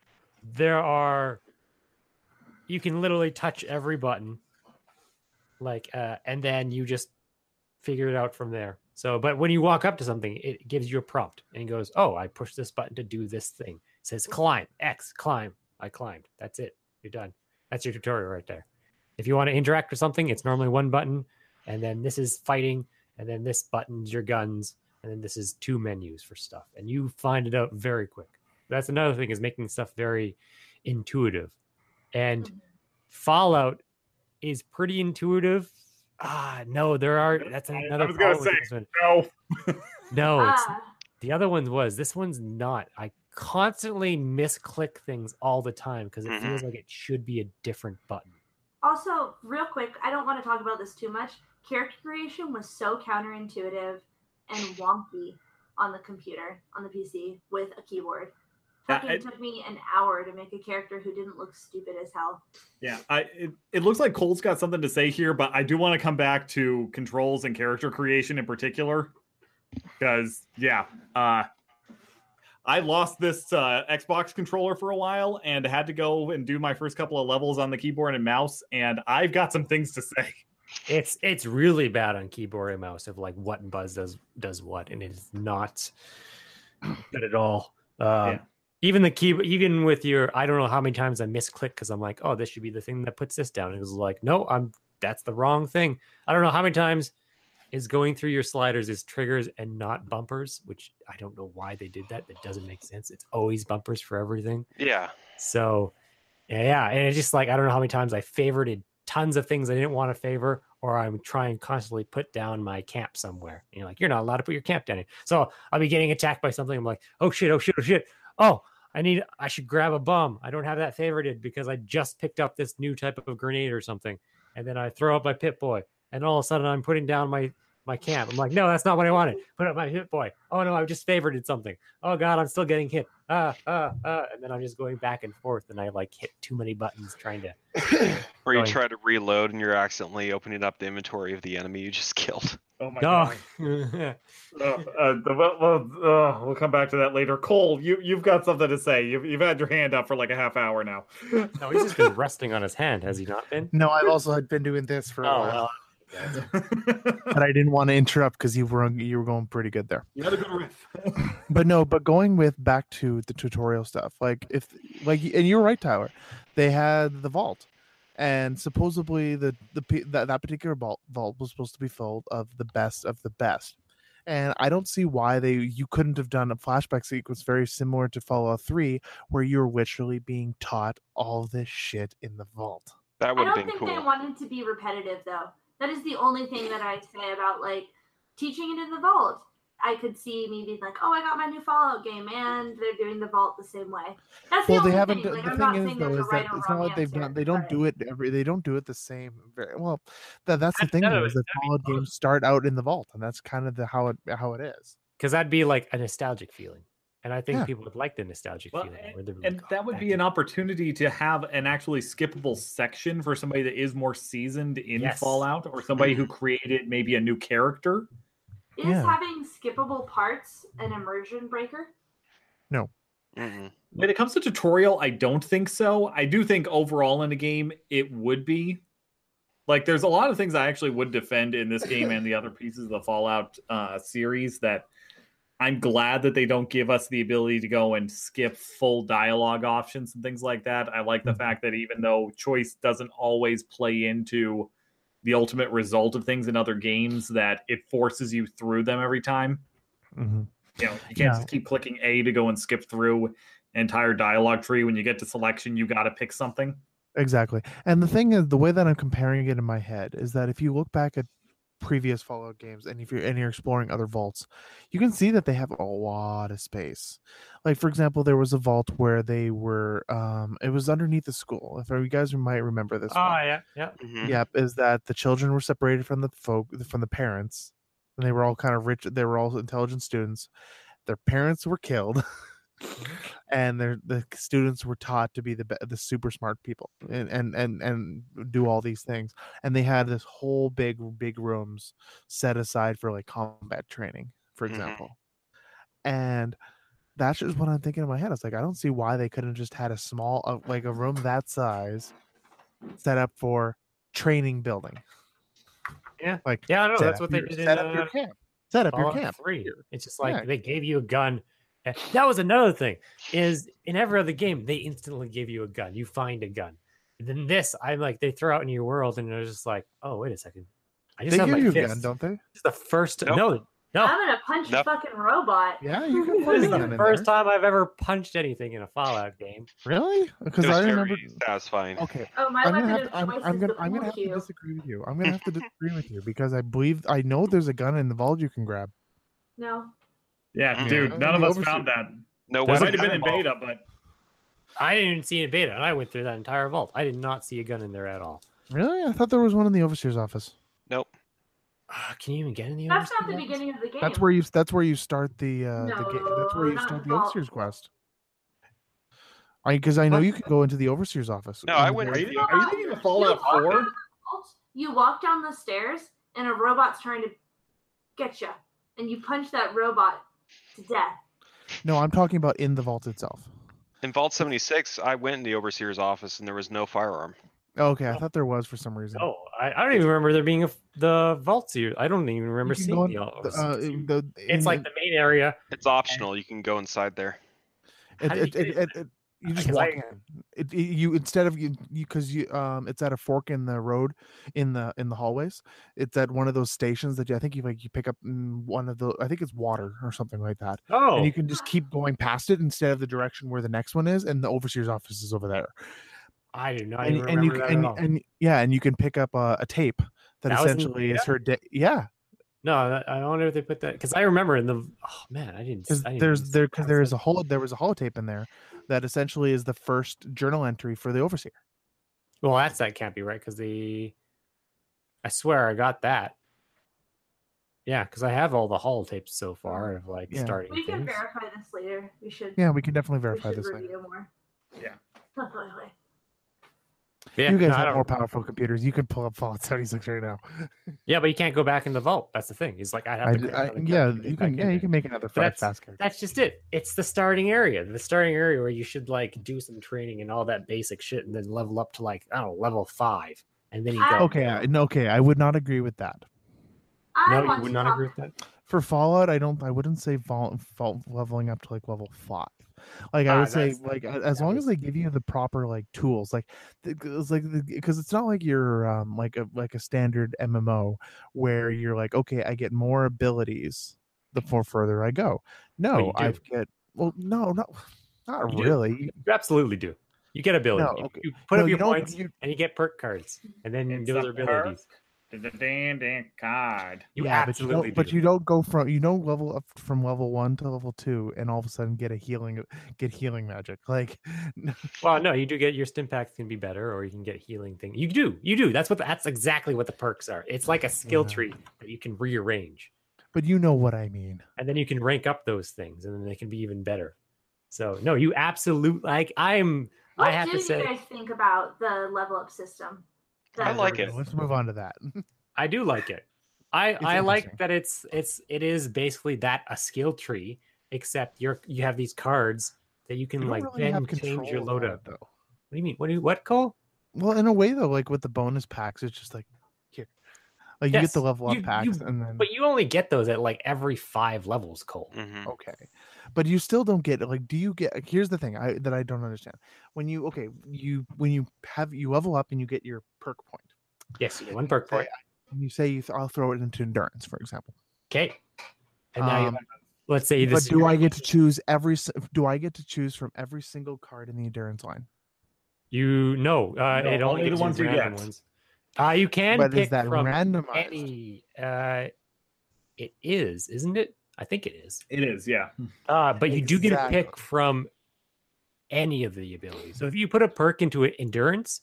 there are you can literally touch every button like uh and then you just figure it out from there. So but when you walk up to something it gives you a prompt and it goes oh i push this button to do this thing. It says climb x climb. I climbed. That's it. You're done. That's your tutorial right there. If you want to interact with something it's normally one button and then this is fighting and then this button's your guns and then this is two menus for stuff and you find it out very quick that's another thing is making stuff very intuitive and Mhm. fallout is pretty intuitive ah no there are that's I- I another was gonna say- one. No. no it's Ah, the other one was this one's not i constantly misclick things all the time because it feels like it should be a different button also, real quick, I don't want to talk about this too much. Character creation was so counterintuitive and wonky on the computer, on the PC, with a keyboard. Yeah, Fucking it- took me an hour to make a character who didn't look stupid as hell. Yeah, I it, it looks like Cole's got something to say here, but I do want to come back to controls and character creation in particular. Because yeah, uh I lost this uh, Xbox controller for a while and had to go and do my first couple of levels on the keyboard and mouse, and I've got some things to say. It's it's really bad on keyboard and mouse of like what buzz does does what and it's not good at all. Um Yeah. even the key even with your i don't know how many times i misclick because i'm like oh this should be the thing that puts this down. And it was like no i'm that's the wrong thing. I don't know how many times is going through your sliders is triggers and not bumpers which i don't know why they did that. That doesn't make sense. It's always bumpers for everything. Yeah. so yeah, and it's just like I don't know how many times I favorited tons of things I didn't want to favor, or I'm trying constantly put down my camp somewhere. And you're like, you're not allowed to put your camp down here. So I'll be getting attacked by something. I'm like, oh shit, oh shit, oh shit. Oh, I need I should grab a bomb. I don't have that favorited because I just picked up this new type of grenade or something. And then I throw up my Pip-Boy. And all of a sudden I'm putting down my my camp. I'm like, no, that's not what I wanted. Put up my Pip-Boy. Oh no, I just favorited something. Oh god, I'm still getting hit. Ah, ah, ah. And then I'm just going back and forth, and I like hit too many buttons trying to. Or you Going- try to reload and you're accidentally opening up the inventory of the enemy you just killed. Oh my No. god! Uh, uh, the, well, well, uh, we'll come back to that later. Cole, you you've got something to say. You've you've had your hand up for like a half hour now. no, he's just been resting on his hand, has he not been? No, I've also had been doing this for a Oh while. well. But I didn't want to interrupt because you were you were going pretty good there. You had a good riff. But no, but going with back to the tutorial stuff, like if like and you're right, Tyler, they had the vault, and supposedly the the that, that particular vault vault was supposed to be filled of the best of the best. And I don't see why they you couldn't have done a flashback sequence very similar to Fallout 3, where you're literally being taught all this shit in the vault. That would have don't been think they wanted to be repetitive though. That is the only thing that I say about like teaching it in the vault. I could see me being like, "Oh, I got my new Fallout game, and they're doing the vault the same way." That's the well, they only haven't. thing. Like, the I'm thing is, though, is right that or it's not wrong like they've done. They don't but- do it every. They don't do it the same. Very well. That that's the That- thing. that though, was- is that Fallout games start out in the vault, and that's kind of the how it how it is. because that'd be like a nostalgic feeling, and I think Yeah. people would like the nostalgic Well, feeling. Where they're and "Oh, that would be an opportunity to have an actually skippable section for somebody that is more seasoned in Yes. Fallout or somebody who created maybe a new character. Is Yeah. having skippable parts an immersion breaker? Mm-mm. When it comes to tutorial, I don't think so. I do think overall in the game it would be. Like there's a lot of things I actually would defend in this game and the other pieces of the Fallout uh, series that I'm glad that they don't give us the ability to go and skip full dialogue options and things like that. I like the Mhm. fact that even though choice doesn't always play into the ultimate result of things in other games, that it forces you through them every time. Mm-hmm. You know, you can't Yeah. just keep clicking A to go and skip through an entire dialogue tree. When you get to selection, you got to pick something. Exactly. And the thing is, the way that I'm comparing it in my head is that if you look back at previous Fallout games and if you're and you're exploring other vaults, you can see that they have a lot of space. Like for example, there was a vault where they were um it was underneath the school. If you guys might remember this Oh one. yeah, yeah. Mhm. Yep, is that the children were separated from the folk from the parents, and they were all kind of rich. They were all intelligent students. Their parents were killed, and their the students were taught to be the the super smart people and and and and do all these things. And they had this whole big big rooms set aside for like combat training, for Mhm. example. And that's just what I'm thinking in my head. It's like I don't see why they couldn't just had a small uh, like a room that size set up for training building. Yeah. Like Yeah, I know that's up what they your- did in set up your uh, camp. Set up your camp. Three. It's just like Yeah. they gave you a gun. And That was another thing. Is in every other game they instantly give you a gun. You find a gun. Then this, I'm like they throw out in your world, and they're just like, oh wait a second, I just They have give my you a gun, don't they? It's the first. Nope. No, no. I'm gonna punch Nope. a fucking robot. Yeah, you can This is a gun the in first there. time I've ever punched anything in a Fallout game. Really? Because I very remember. satisfying. Okay, Oh, my I'm gonna have to, I'm, I'm gonna I'm gonna have to disagree with you. I'm gonna have to disagree with you because I believe I know there's a gun in the vault you can grab. No. Yeah, Mhm. dude, Yeah, none of us overshoot. found that. No It might have been in involved. beta, but I didn't even see it in beta, and I went through that entire vault. I did not see a gun in there at all. Really? I thought there was one in the overseer's office. Nope. Uh, can you even get in the? That's not the office? beginning of the game. That's where you. That's where you start the. Uh, the ga- that's where you start the the vault. overseer's quest. I because I know What? you can go into the overseer's office. No, I went are you, are you thinking of Fallout You walk 4? down the vault, You walk down the stairs, and a robot's trying to get you, and you punch that robot to death. No, I'm talking about in the vault itself. In Vault 76, I went in the overseer's office and there was no firearm. Oh, Okay, I thought there was for some reason. Oh, I, I don't even remember there being a f- the vault here. I don't even remember You can seeing go the. in- all- the, uh, the- it's in- like the main area. It's optional. You can go inside there. It, How do you it, get it, it, it- you just walk in. It, it- you instead of you because you, um it's at a fork in the road in the in the hallways. It's at one of those stations that you, I think you like you pick up mm, one of the I think it's water or something like that, Oh, and you can just keep going past it instead of the direction where the next one is, and the overseer's office is over there. I do not and, even and you that and, at all. and yeah, and you can pick up a, a tape that, That essentially is her day. Yeah, No, I wonder if they put that because I remember in the. Oh man, I didn't. because there's there because there is a whole there was a holotape in there that essentially is the first journal entry for the overseer. Well, that's that can't be right because the. I swear I got that. Yeah, because I have all the holotapes so far of like Yeah. starting We can things. verify this later. We should. Yeah, we can definitely verify should this later. more. Yeah. Definitely. Yeah, you guys no, have more powerful computers. You could pull up Fallout 76 right now. Yeah, but you can't go back in the vault. That's the thing. He's like, I have to. create I- yeah, character to get you can. Yeah, you can make another five That's- fast. That's just it. It's the starting area. The starting area where you should like do some training and all that basic shit, and then level up to like I don't know level five, and then you go. Okay, I, no, okay, I would not agree with that. I I No, you would not talk- agree with that. For Fallout, I don't. I wouldn't say vol- vol- leveling up to like level five. Like I Ah, would say, like as that long as they give you the proper like tools, like it's like because it's not like you're um like a like a standard MMO where you're like, okay, I get more abilities the more further I go. No, you do. I get well, no, no, not You really. You absolutely do. You get ability. No, You- okay. You put No, up your don't- points you- and you get perk cards, and then It's those a are abilities. perk. The damn damn card. You yeah, but you don't. But you don't go from you don't level up from level one to level two, and all of a sudden get a healing get healing magic. Like, Well, no, you do get your stim packs can be better, or you can get healing thing. You do, you do. That's what that's exactly what the perks are. It's like a skill Yeah. tree that you can rearrange, but you know what I mean. and then you can rank up those things, and then they can be even better. So no, you absolutely like I'm. What I have do to you guys think about the level up system? I like it. Let's move on to that. I do like it. I It's I like that it's it's it is basically that a skill tree, except you're you have these cards that you can You like really then change your control load over up. it, What do you mean? What do you what Cole? Well, in a way though, like with the bonus packs, it's just like here, like you get the level up you- packs, you- and then But you only get those at like every five levels, Cole. hmm okay, but you still don't get like. Do you get? Here's the thing I that I don't understand. When you okay, you when you have you level up and you get your perk point, Yes, you get one perk say- point. and you say you th- I'll throw it into endurance, for example. Okay. And now you Um, have, let's say this. But do I get to choose every? Do I get to choose from every single card in the endurance line? You no, uh, No, it only, only the ones you random get. ones. Uh, you can But pick is that from randomized? any. Uh, it is, isn't it? I think it is. It is, yeah. Uh, but you do get to pick from any of the abilities. So if you put a perk into it, endurance,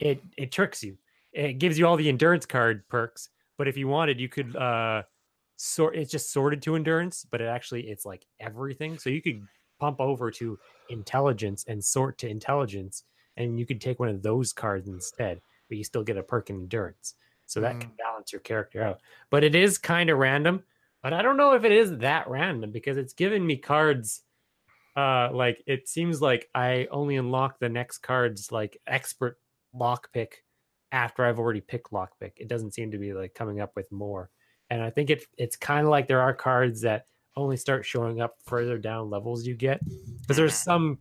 it it tricks you. It gives you all the endurance card perks. But if you wanted, you could uh sort. It's just sorted to endurance, but it actually it's like everything. So you could pump over to intelligence and sort to intelligence, and you could take one of those cards instead. But you still get a perk in endurance. So that can balance your character out. But it is kind of random. But I don't know if it is that random because it's giving me cards. Uh, like it seems like I only unlock the next cards like expert lockpick after I've already picked lockpick. It doesn't seem to be like coming up with more. And I think it it's kind of like there are cards that only start showing up further down levels you get because there's some.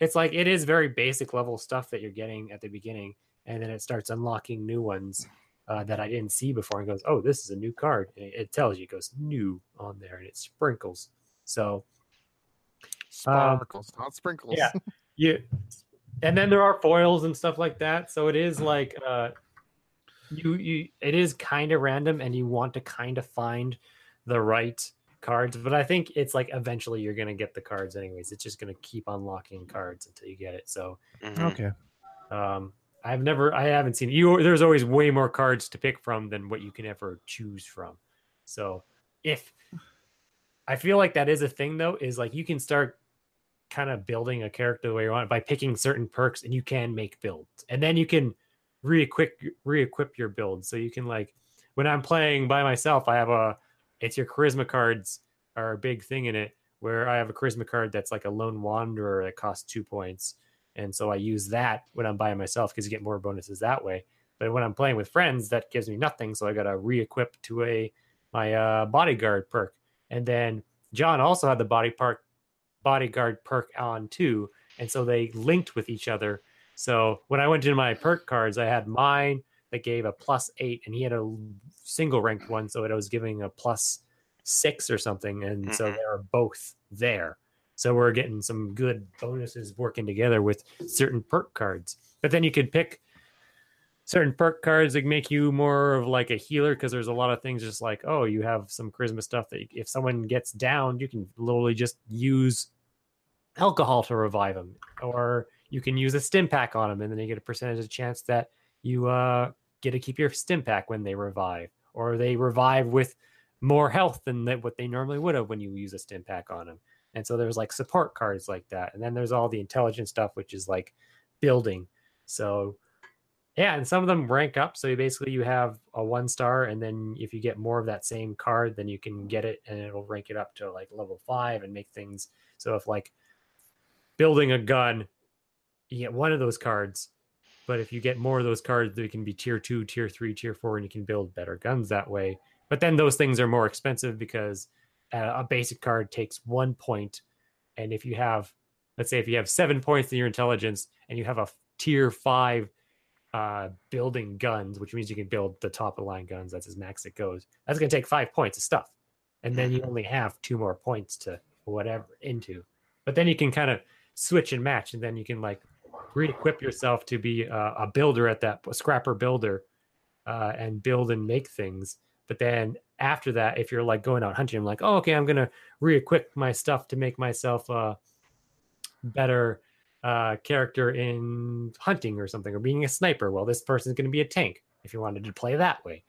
It's like it is very basic level stuff that you're getting at the beginning, and then it starts unlocking new ones uh, that I didn't see before and goes, oh, this is a new card. And it, it tells you, it goes new on there and it sprinkles. So, Um, not sprinkles. yeah. yeah. And then there are foils and stuff like that. So it is like, uh, you, you, it is kind of random and you want to kind of find the right cards. But I think it's like eventually you're going to get the cards anyways. It's just going to keep unlocking cards until you get it. So, hmm Okay. um, I've never, I haven't seen you. There's always way more cards to pick from than what you can ever choose from. So if I feel like that is a thing though, is like you can start kind of building a character the way you want by picking certain perks, and you can make builds, and then you can re-equip re-equip your build. So you can like when I'm playing by myself, I have a it's your charisma cards are a big thing in it. Where I have a charisma card that's like a lone wanderer that costs two points and so I use that when I'm by myself because you get more bonuses that way. But when I'm playing with friends, that gives me nothing. So I got to re-equip to a my uh, bodyguard perk. And then John also had the body park bodyguard perk on too, and so they linked with each other. So when I went to my perk cards, I had mine that gave a plus eight, and he had a single ranked one, so it was giving a plus six or something. And so Mhm. they are both there. So we're getting some good bonuses working together with certain perk cards. But then you could pick certain perk cards that make you more of like a healer because there's a lot of things just like, oh, you have some charisma stuff that if someone gets down, you can literally just use alcohol to revive them, or you can use a stim pack on them, and then you get a percentage of chance that you uh, get to keep your stim pack when they revive, or they revive with more health than what they normally would have when you use a stim pack on them. And so there's like support cards like that. And then there's all the intelligent stuff, which is like building. So yeah, and some of them rank up. So you basically you have a one star, and then if you get more of that same card, then you can get it and it'll rank it up to like level five and make things so if like building a gun, you get one of those cards. But if you get more of those cards, they can be tier two, tier three, tier four, and you can build better guns that way. But then those things are more expensive because uh, a basic card takes one point, and if you have, let's say, if you have seven points in your intelligence and you have a tier five uh, building guns, which means you can build the top of the line guns. That's as max it goes. That's going to take five points of stuff, and then you only have two more points to whatever into. But then you can kind of switch and match, and then you can like re-equip yourself to be a, a builder at that a scrapper builder, uh, and build and make things. But then after that, if you're like going out hunting, I'm like, oh, okay, I'm gonna re-equip my stuff to make myself a better uh, character in hunting or something, or being a sniper. Well, this person's gonna be a tank if you wanted to play that way.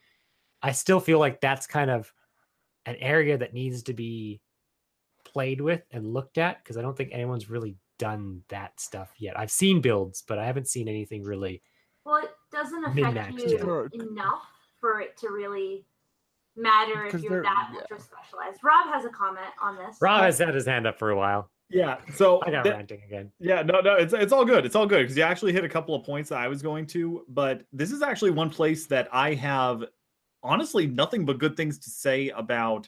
I still feel like that's kind of an area that needs to be played with and looked at because I don't think anyone's really done that stuff yet. I've seen builds, but I haven't seen anything really. Well, it doesn't affect you yeah. enough for it to really matter if you're they're- that yeah. ultra specialized. Rob has a comment on this. Rob has had his hand up for a while. Yeah. So I got that- ranting again. Yeah, no, no, it's it's all good. It's all good because you actually hit a couple of points that I was going to, but this is actually one place that I have honestly nothing but good things to say about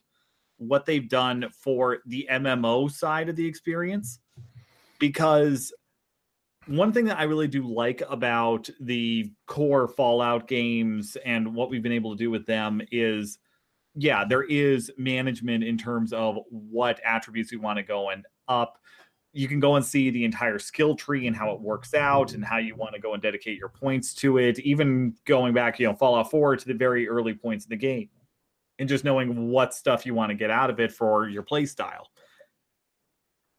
what they've done for the MMO side of the experience because one thing that I really do like about the core Fallout games and what we've been able to do with them is yeah, there is management in terms of what attributes we want to go and up. You can go and see the entire skill tree and how it works out and how you want to go and dedicate your points to it, even going back, you know, Fallout 4 to the very early points of the game and just knowing what stuff you want to get out of it for your play style.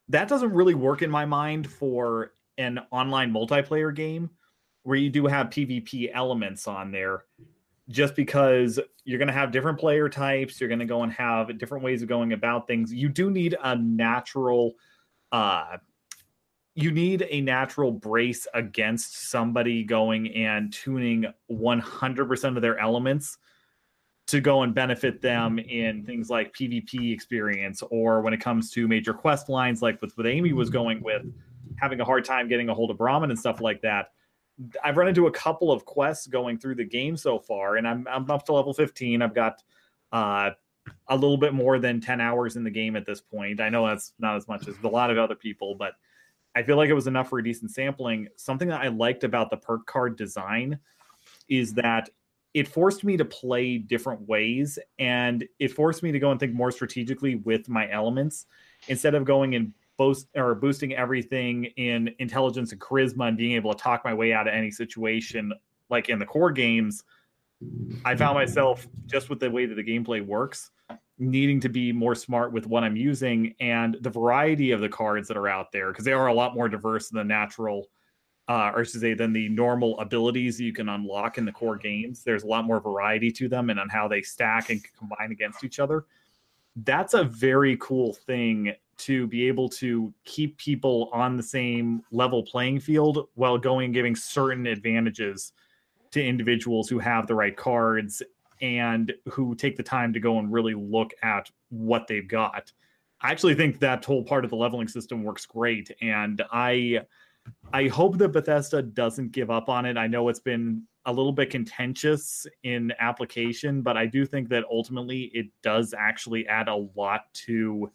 That doesn't really work in my mind for an online multiplayer game where you do have PvP elements on there just because you're going to have different player types you're going to go and have different ways of going about things. You do need a natural uh you need a natural brace against somebody going and tuning 100% of their elements to go and benefit them in things like PvP experience or when it comes to major quest lines like with what Amy was going with having a hard time getting a hold of Brahmin and stuff like that I've run into a couple of quests going through the game so far, and I'm I'm up to level 15. I've got uh, a little bit more than 10 hours in the game at this point. I know that's not as much as a lot of other people, but I feel like it was enough for a decent sampling. Something that I liked about the perk card design is that it forced me to play different ways and it forced me to go and think more strategically with my elements instead of going and boost or boosting everything in intelligence and charisma and being able to talk my way out of any situation like in the core games i found myself just with the way that the gameplay works needing to be more smart with what i'm using and the variety of the cards that are out there because they are a lot more diverse than the natural uh, or should say, than the normal abilities you can unlock in the core games. There's a lot more variety to them and on how they stack and combine against each other. That's a very cool thing to be able to keep people on the same level playing field while going giving certain advantages to individuals who have the right cards and who take the time to go and really look at what they've got. I actually think that whole part of the leveling system works great and I I hope that Bethesda doesn't give up on it. I know it's been a little bit contentious in application, but I do think that ultimately it does actually add a lot to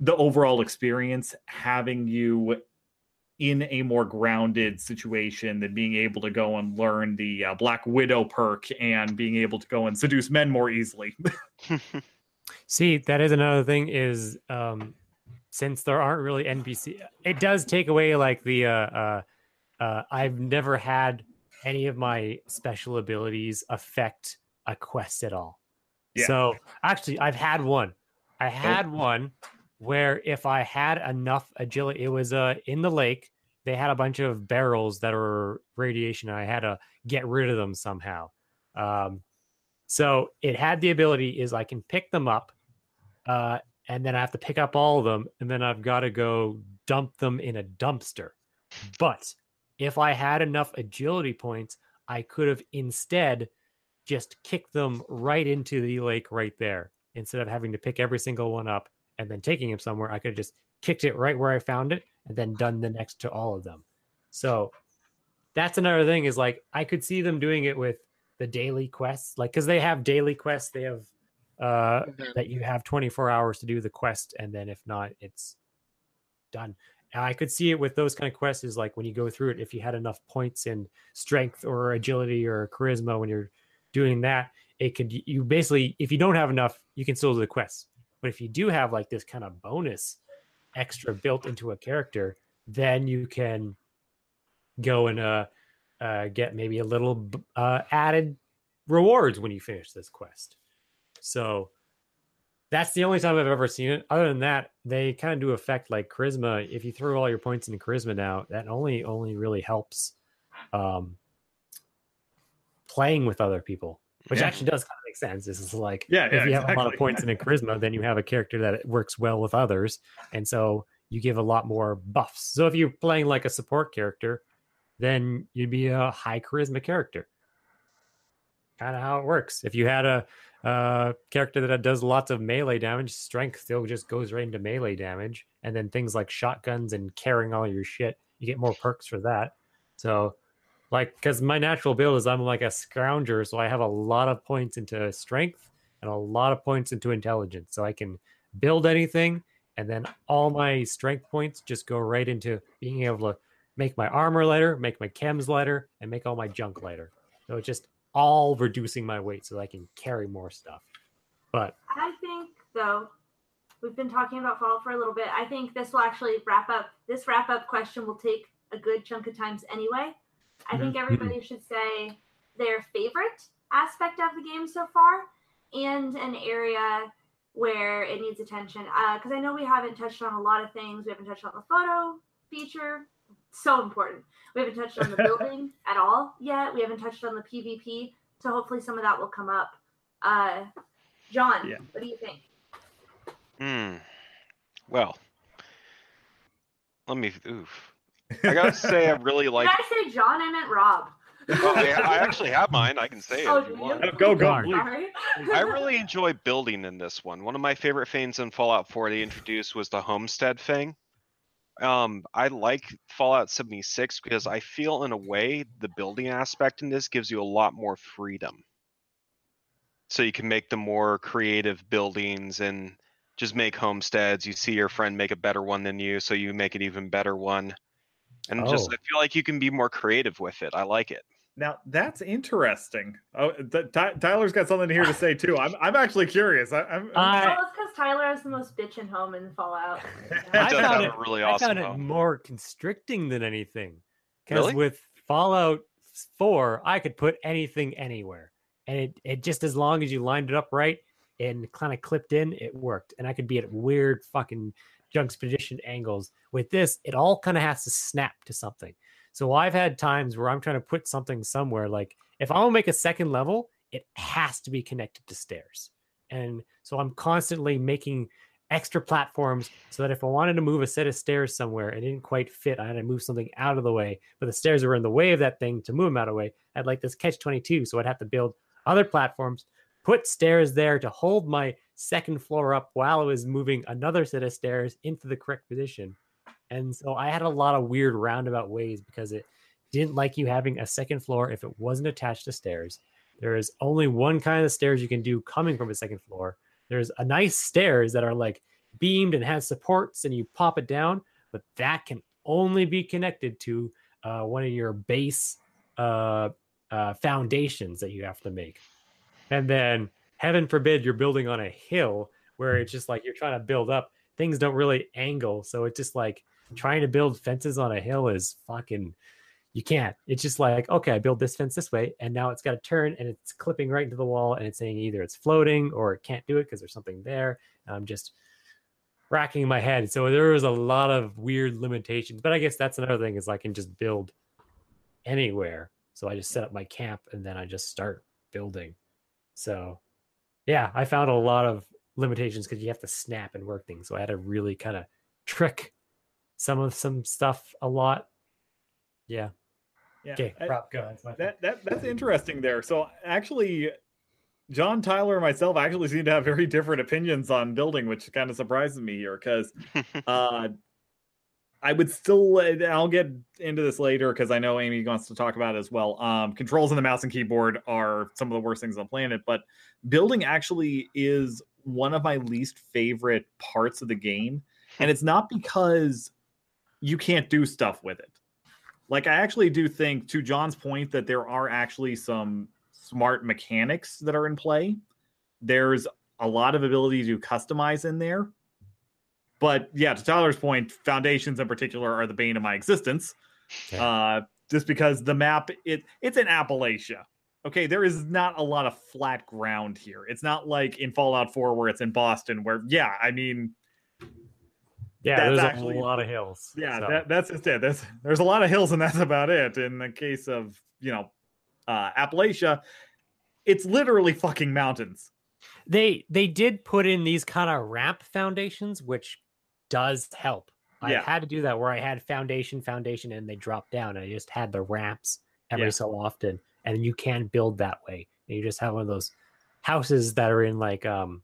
the overall experience having you in a more grounded situation than being able to go and learn the uh, Black Widow perk and being able to go and seduce men more easily. See, that is another thing is um since there aren't really NPC, it does take away like the uh uh, uh I've never had any of my special abilities affect a quest at all. Yeah. So actually I've had one. I had one where if I had enough agility, it was uh in the lake. They had a bunch of barrels that were radiation. And I had to get rid of them somehow. Um, so it had the ability is I can pick them up, uh, and then I have to pick up all of them, and then I've got to go dump them in a dumpster. But if I had enough agility points, I could have instead just kicked them right into the lake right there instead of having to pick every single one up and then taking him somewhere. I could have just kicked it right where I found it and then done the next to all of them. So that's another thing is like I could see them doing it with the daily quests, like because they have daily quests, they have uh Mhm. that you have 24 hours to do the quest, and then if not, it's done. And I could see it with those kind of quests is like when you go through it, if you had enough points in strength or agility or charisma when you're doing that, it could you basically if you don't have enough, you can still do the quests. But if you do have like this kind of bonus extra built into a character, then you can go and uh, uh get maybe a little uh added rewards when you finish this quest. So that's the only time I've ever seen it. Other than that, they kind of do affect like charisma. If you throw all your points into charisma now, that only only really helps um playing with other people, which Yeah. actually does kind of make sense. This is like Yeah, if yeah, you have a lot of points in a charisma, then you have a character that works well with others, and so you give a lot more buffs. So if you're playing like a support character, then you'd be a high charisma character. Kind of how it works. If you had a uh, character that does lots of melee damage, strength still just goes right into melee damage, and then things like shotguns and carrying all your shit, you get more perks for that. So, like, because my natural build is I'm like a scrounger, so I have a lot of points into strength and a lot of points into intelligence, so I can build anything, and then all my strength points just go right into being able to make my armor lighter, make my chems lighter, and make all my junk lighter. So it's just all reducing my weight so I can carry more stuff. But I think though, we've been talking about Fallout for a little bit. I think this will actually wrap up. This wrap up question will take a good chunk of times anyway. I think everybody should say their favorite aspect of the game so far and an area where it needs attention. Because I know we haven't touched on a lot of things. We haven't touched on the photo feature. So important. We haven't touched on the building at all yet. We haven't touched on the PvP. So hopefully some of that will come up. Uh, John, Yeah. what do you think? Hmm. Well, let me. Oof. I gotta say, I really like. Did I say John? I meant Rob. Oh, I, I actually have mine. I can say it Oh, if you want. No, go, go, Darn. please. Sorry. I really enjoy building in this one. One of my favorite things in Fallout 4 they introduced was the homestead thing. Um, I like Fallout 76 because I feel in a way the building aspect in this gives you a lot more freedom. So you can make the more creative buildings and just make homesteads. You see your friend make a better one than you, so you make an even better one. And just Oh. I feel like you can be more creative with it. I like it. Now that's interesting. Oh, th- Ty- Tyler's got something here to say too. I'm, I'm actually curious. I, I'm, I'm- well, it's because Tyler has the most bitchin' home in Fallout. I does found have it- a really I awesome found it home. more constricting than anything. Because Really? with Fallout 4, I could put anything anywhere. And it, it just as long as you lined it up right and kind of clipped in, it worked. And I could be at weird fucking juxtaposition angles. With this, it all kind of has to snap to something. So I've had times where I'm trying to put something somewhere. Like if I want to make a second level, it has to be connected to stairs. And so I'm constantly making extra platforms so that if I wanted to move a set of stairs somewhere and it didn't quite fit, I had to move something out of the way. But the stairs were in the way of that thing to move them out of the way. I had like this catch 22. So I'd have to build other platforms, put stairs there to hold my second floor up while I was moving another set of stairs into the correct position. And so I had a lot of weird roundabout ways because it didn't like you having a second floor if it wasn't attached to stairs. There is only one kind of stairs you can do coming from a second floor. There's a nice stairs that are like beamed and has supports and you pop it down, but that can only be connected to uh, one of your base uh, uh, foundations that you have to make. And then, heaven forbid, you're building on a hill where it's just like you're trying to build up. Things don't really angle. So it's just like trying to build fences on a hill is fucking you can't. It's just like, okay, I build this fence this way, and now it's got to turn and it's clipping right into the wall, and it's saying either it's floating or it can't do it because there's something there. And I'm just racking my head. So there was a lot of weird limitations. But I guess that's another thing is I can just build anywhere. So I just set up my camp and then I just start building. So yeah, I found a lot of limitations because you have to snap and work things. So I had to really kind of trick some of some stuff a lot. Yeah. yeah, Okay. I- Prop go. That's that, that that's interesting there. So actually, John Tyler and myself actually seem to have very different opinions on building, which kind of surprises me here because uh, I would still. I'll get into this later because I know Amy wants to talk about it as well. Um, controls on the mouse and keyboard are some of the worst things on the planet, but building actually is one of my least favorite parts of the game, and it's not because you can't do stuff with it. Like I actually do think, to John's point, that there are actually some smart mechanics that are in play. There's a lot of ability to customize in there. But yeah, to Tyler's point, foundations in particular are the bane of my existence. Okay. Uh, just because the map it it's in Appalachia. Okay, there is not a lot of flat ground here. It's not like in Fallout 4 where it's in Boston, where yeah, I mean, yeah, that's there's actually- a lot of hills. yeah, so. that, that's just it. There's there's a lot of hills, and that's about it. In the case of you know uh, Appalachia, it's literally fucking mountains. they they did put in these kind of ramp foundations, which does help. I had to do that where I had foundation, foundation, and they dropped down. I just had the ramps every Yeah. so often, and you can build that way. And you just have one of those houses that are in like um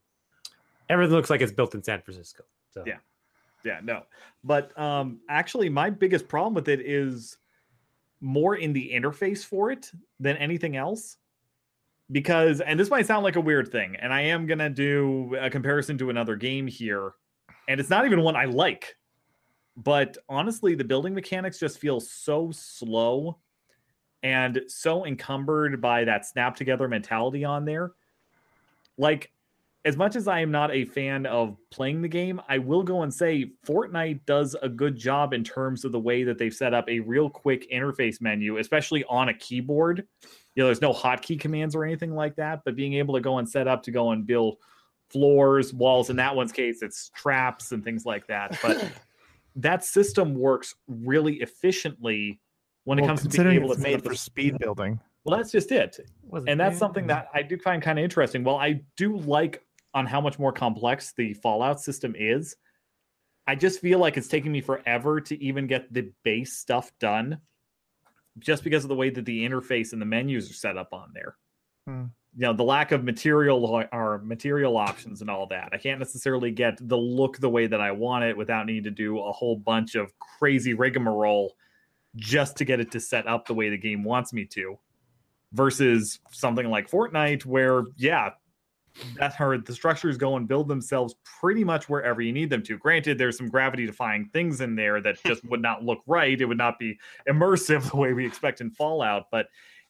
everything looks like it's built in San Francisco. So Yeah. Yeah, no. But um actually my biggest problem with it is more in the interface for it than anything else. Because and this might sound like a weird thing, and I am gonna do a comparison to another game here, and it's not even one I like. But honestly, the building mechanics just feel so slow and so encumbered by that snap together mentality on there. Like as much as I am not a fan of playing the game, I will go and say Fortnite does a good job in terms of the way that they've set up a real quick interface menu, especially on a keyboard. You know, there's no hotkey commands or anything like that, but being able to go and set up to go and build floors, walls. In that one's case, it's traps and things like that. But that system works really efficiently when it comes to being considering able it's to set made up the for speed building. well, that's just it wasn't and that's bad. something that I do find kind of interesting. Well, I do like on how much more complex the Fallout system is. I just feel like it's taking me forever to even get the base stuff done, just because of the way that the interface and the menus are set up on there. Hmm. You know, the lack of material or material options and all that. I can't necessarily get the look the way that I want it without needing to do a whole bunch of crazy rigmarole just to get it to set up the way the game wants me to versus something like Fortnite, where yeah, that or the structures go and build themselves pretty much wherever you need them to. Granted, there's some gravity defying things in there that just would not look right. It would not be immersive the way we expect in Fallout, but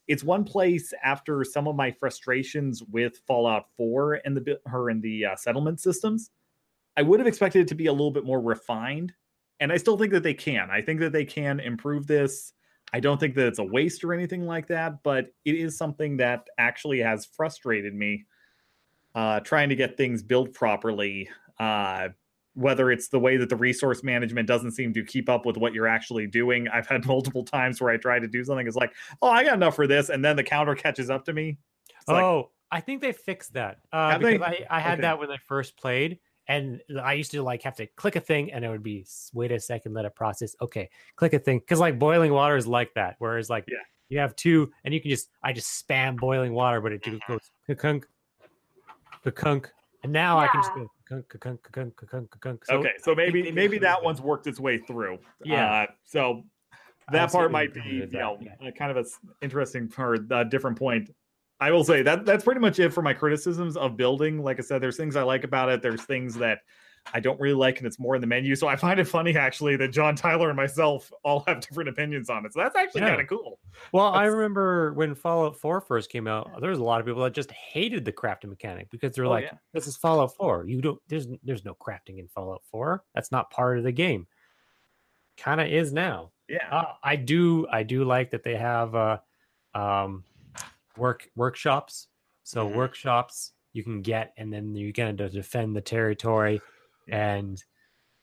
it's one place after some of my frustrations with Fallout 4 and the her and the uh, settlement systems. I would have expected it to be a little bit more refined, and I still think that they can. I think that they can improve this. I don't think that it's a waste or anything like that, but it is something that actually has frustrated me uh, trying to get things built properly. Uh, whether it's the way that the resource management doesn't seem to keep up with what you're actually doing. I've had multiple times where I try to do something, it's like, oh, I got enough for this, and then the counter catches up to me. It's like, oh, I think they fixed that. Uh, because they? I, I had Okay. that when I first played, and I used to like have to click a thing, and it would be wait a second, let it process. Okay, click a thing because like boiling water is like that. Whereas like Yeah. you have two, and you can just I just spam boiling water, but it do- goes kunk kunk, and now I can just go So okay, so maybe maybe that one's worked its way through. Yeah. Uh, so that part might be, you know, yeah. kind of a interesting or a different point. I will say that that's pretty much it for my criticisms of building. Like I said, there's things I like about it. There's things that I don't really like, and it's more in the menu. So I find it funny actually that John Tyler and myself all have different opinions on it. So that's actually Yeah. kind of cool. Well, I remember when Fallout 4 first came out, there was a lot of people that just hated the crafting mechanic because they're Oh, like, yeah. "This is Fallout 4. You don't there's there's no crafting in Fallout 4. That's not part of the game." Kind of is now. Yeah. Uh, I do I do like that they have uh um work workshops. So Mhm. workshops you can get and then you get to defend the territory and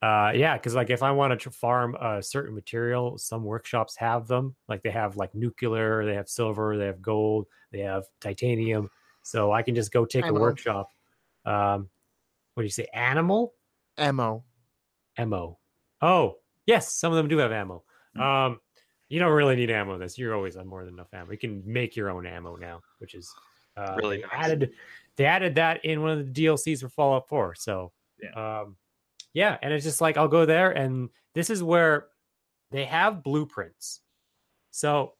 uh yeah because like if i want to farm a certain material some workshops have them. Like they have like nuclear they have silver they have gold they have titanium. So i can just go take Ammo. a workshop. Um what do you say animal? Ammo. ammo. Oh yes some of them do have ammo. Hmm. um you don't really need ammo in this. You're always on more than enough ammo. You can make your own ammo now which is uh, Really they nice. added they added that in one of the dlcs for fallout 4 so Yeah. um yeah and it's just like i'll go there and this is where they have blueprints. So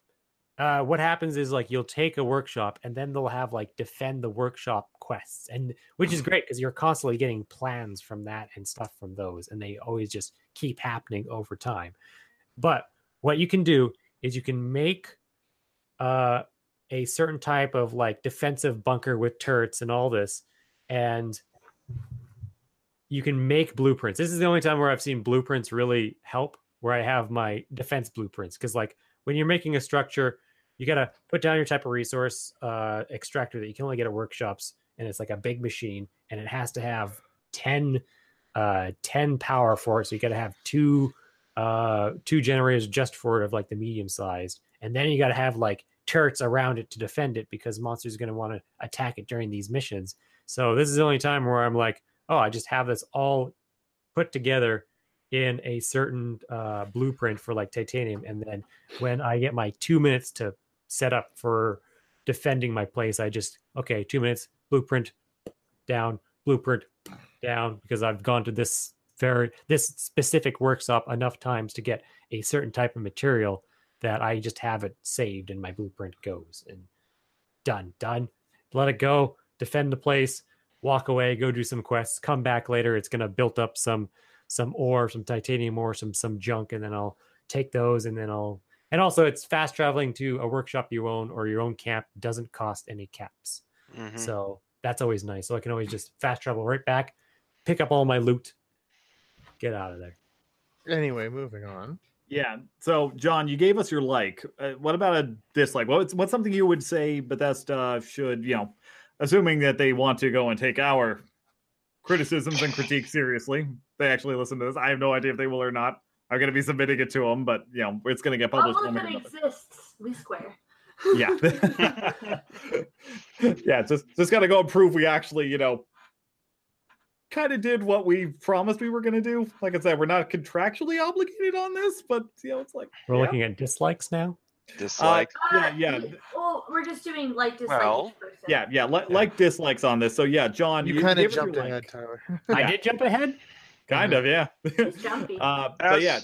uh, what happens is like you'll take a workshop and then they'll have like defend the workshop quests and which is great because you're constantly getting plans from that and stuff from those and they always just keep happening over time but what you can do is you can make uh, a certain type of like defensive bunker with turrets and all this and you can make blueprints. This is the only time where i've seen blueprints really help where i have my defense blueprints. Because like when you're making a structure you got to put down your type of resource uh, extractor that you can only get at workshops and it's like a big machine and it has to have 10 uh 10 power for it. So you got to have two uh two generators just for it of like the medium sized. And then you got to have like turrets around it to defend it because monsters are going to want to attack it during these missions. So this is the only time where i'm like oh i just have this all put together in a certain uh, blueprint for like titanium. And then when i get my two minutes to set up for defending my place i just okay two minutes blueprint down blueprint down because i've gone to this very this specific workshop enough times to get a certain type of material that i just have it saved and my blueprint goes and done done. Let it go defend the place walk away go do some quests come back later it's going to build up some some ore some titanium ore some some junk and then i'll take those and then i'll and also it's fast traveling to a workshop you own or your own camp doesn't cost any caps Mhm. so that's always nice. So I can always just fast travel right back, pick up all my loot, get out of there. Anyway, moving on. Yeah. So, John, you gave us your like. Uh, what about a dislike? What's what's something you would say Bethesda should, you know, assuming that they want to go and take our criticisms and critiques seriously, they actually listen to this. I have no idea if they will or not. I'm going to be submitting it to them, but you know, it's going to get published. All one of it exists. We square. Yeah. yeah. Just just got to go and prove we actually, you know, kind of did what we promised we were going to do. Like I said, we're not contractually obligated on this, but you know, it's like We're yeah. looking at dislikes now. Dislike. yeah, yeah. Well, we're just doing like dislike Well. Yeah, yeah, li- like dislikes on this. So yeah, John, You kind of us your jumped like. ahead, Tyler. I Yeah. did jump ahead. Kind of, yeah. He's jumpy. uh, but yeah,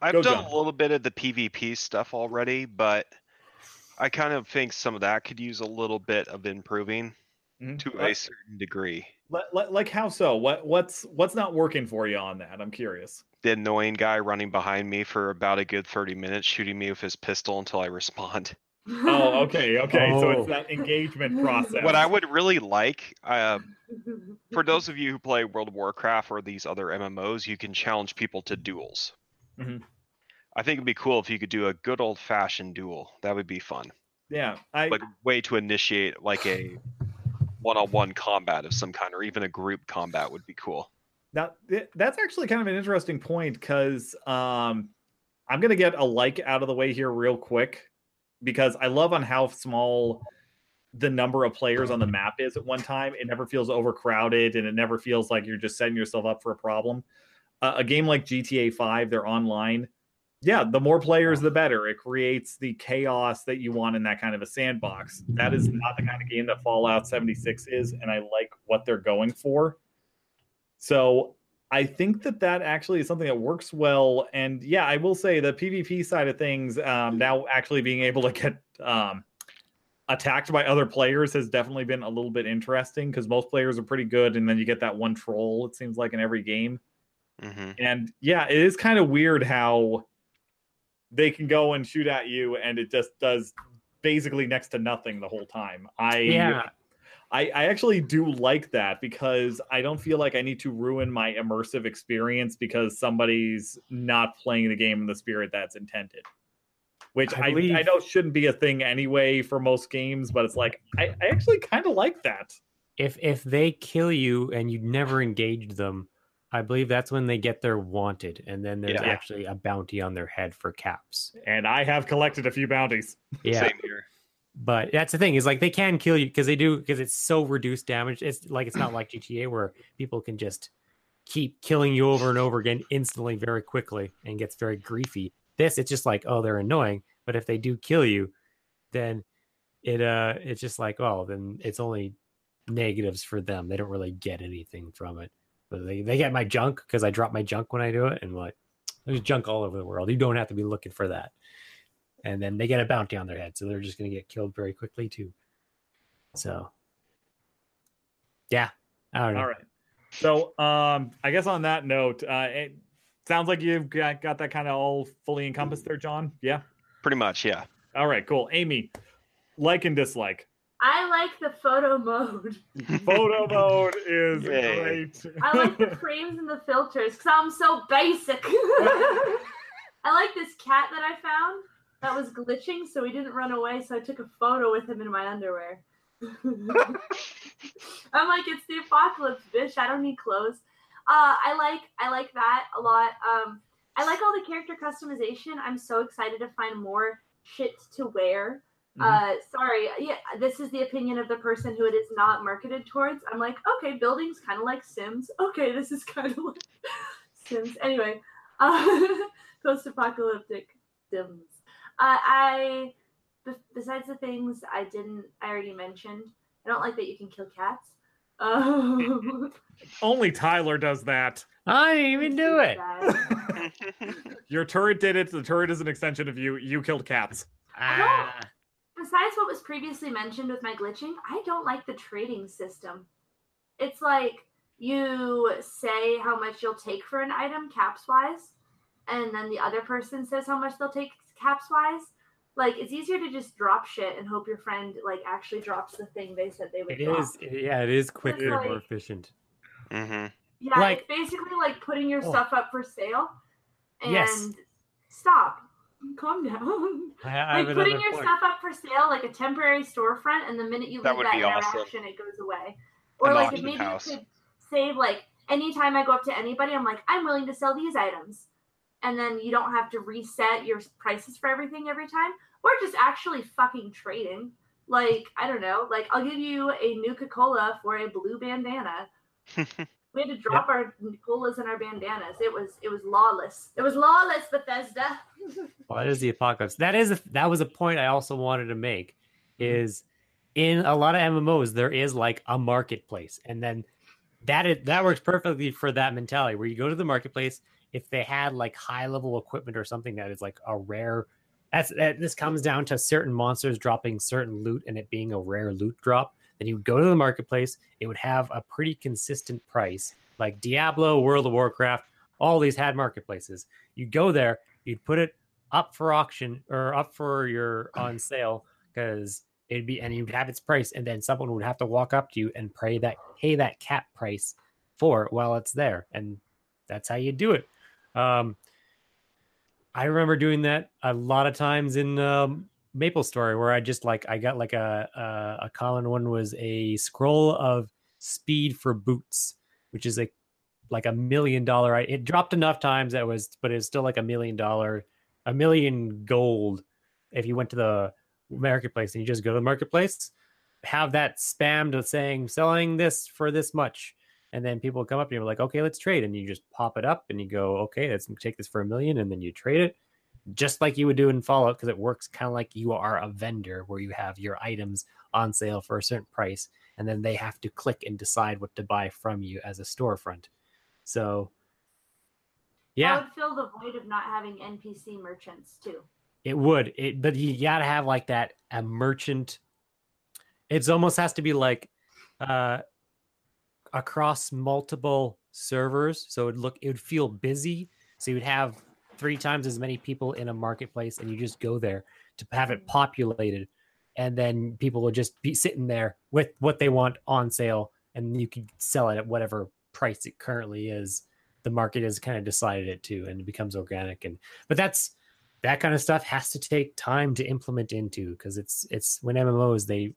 I've Go, done John. a little bit of the PvP stuff already, but I kind of think some of that could use a little bit of improving mhm. to a certain degree. li- li- like how so? What what's what's not working for you on that? I'm curious. The annoying guy running behind me for about a good 30 minutes, shooting me with his pistol until I respond. Oh, okay, okay. So Oh. it's that engagement process. What I would really like, uh, for those of you who play World of Warcraft or these other MMOs, you can challenge people to duels. Mhm. I think it'd be cool if you could do a good old fashioned duel. That would be fun. yeah, I Like a way to initiate like a one on one combat of some kind, or even a group combat would be cool. Now th- that's actually kind of an interesting point because um, I'm gonna get a like out of the way here real quick because I love on how small the number of players on the map is at one time. It never feels overcrowded and it never feels like you're just setting yourself up for a problem. Uh, a game like GTA 5, they're online. Yeah, the more players, the better. It creates the chaos that you want in that kind of a sandbox. That is not the kind of game that Fallout 76 is, and I like what they're going for. So I think that that actually is something that works well. And yeah, I will say the PvP side of things, um, now actually being able to get um, attacked by other players has definitely been a little bit interesting because most players are pretty good, and then you get that one troll. It seems like in every game. hmm And yeah, it is kind of weird how they can go and shoot at you, and it just does basically next to nothing the whole time. I Yeah. I, I actually do like that because I don't feel like I need to ruin my immersive experience because somebody's not playing the game in the spirit that's intended. Which I I, I, know shouldn't be a thing anyway for most games, but it's like I, I actually kind of like that. If if they kill you and you never engaged them, I believe that's when they get their wanted, and then there's Yeah. actually a bounty on their head for caps. And I have collected a few bounties. Yeah, Same here. But that's the thing is like they can kill you because they do because it's so reduced damage. It's like it's not like GTA where people can just keep killing you over and over again instantly, very quickly, and gets very griefy. This it's just like oh they're annoying, but if they do kill you, then it uh it's just like oh then it's only negatives for them. They don't really get anything from it, but they they get my junk because I drop my junk when I do it, and like There's junk all over the world. You don't have to be looking for that. And then they get a bounty on their head, so they're just going to get killed very quickly too. So, yeah, I don't know. All right. So, um, I guess on that note, uh, it sounds like you've got, got that kind of all fully encompassed there, John. Yeah. Pretty much, yeah. All right. Cool. Amy, like and dislike. I like the photo mode. Photo mode is Yay. great. I like the frames and the filters because I'm so basic. I like this cat that I found that was glitching, so he didn't run away. So I took a photo with him in my underwear. I'm like, it's the apocalypse, bitch. I don't need clothes. Uh, I like I like that a lot. Um, I like all the character customization. I'm so excited to find more shit to wear. Uh, sorry, yeah, this is the opinion of the person who it is not marketed towards. I'm like, okay, buildings kind of like Sims. Okay, this is kind of like Sims. Anyway, uh, post-apocalyptic Sims. Uh, I, besides the things I didn't, I already mentioned. I don't like that you can kill cats. Um, Only Tyler does that. I didn't even do it. Your turret did it. The turret is an extension of you. You killed cats. Ah, besides what was previously mentioned with my glitching, I don't like the trading system. It's like you say how much you'll take for an item caps wise, and then the other person says how much they'll take caps wise. Like it's easier to just drop shit and hope your friend like actually drops the thing they said they would. it drop. is. Yeah, it is quicker and more like- efficient. hmm Yeah, like- it's basically like putting your Oh. stuff up for sale. And Yes. stop. Calm down. I, I have like putting your point. stuff up for sale, like a temporary storefront, and the minute you That leave would that be awesome. interaction, it goes away. Or An like maybe house. you could save like anytime I go up to anybody, I'm like, I'm willing to sell these items. And then you don't have to reset your prices for everything every time. Or just actually fucking trading. Like, I don't know, like I'll give you a Nuka Cola for a blue bandana. We had to drop our colas and our bandanas. It was it was lawless. It was lawless, Bethesda. Well, that is the apocalypse. That is a, that was a point I also wanted to make. Is in a lot of MMOs there is like a marketplace, and then that is, that works perfectly for that mentality where you go to the marketplace. If they had like high level equipment or something that is like a rare, that's that, this comes down to certain monsters dropping certain loot and it being a rare loot drop. Then you would go to the marketplace. It would have a pretty consistent price, like Diablo, World of Warcraft. All these had marketplaces. You go there, you'd put it up for auction or up for your on sale because it'd be and you'd have its price and then someone would have to walk up to you and pay that pay that cap price for it while it's there and that's how you do it um i remember doing that a lot of times in um MapleStory where i just like i got like a a, a common one was a scroll of speed for boots which is like like a million dollar it dropped enough times that was but it's still like a million dollar a million gold if you went to the marketplace and you just go to the marketplace. Have that spammed saying selling this for this much and then people come up and you're like okay let's trade and you just pop it up and you go okay let's take this for a million and then you trade it just like you would do in fallout because it works kind of like you are a vendor where you have your items on sale for a certain price and then they have to click and decide what to buy from you as a storefront so yeah I would fill the void of not having NPC merchants too. It would. It but you gotta have like that a merchant. It's almost has to be like uh across multiple servers. So it would look it would feel busy. So you'd have three times as many people in a marketplace and you just go there to have it mm. populated. And then people would just be sitting there with what they want on sale and you could sell it at whatever price it currently is. The market has kind of decided it to and it becomes organic and but that's that kind of stuff has to take time to implement into because it's it's when MMOs they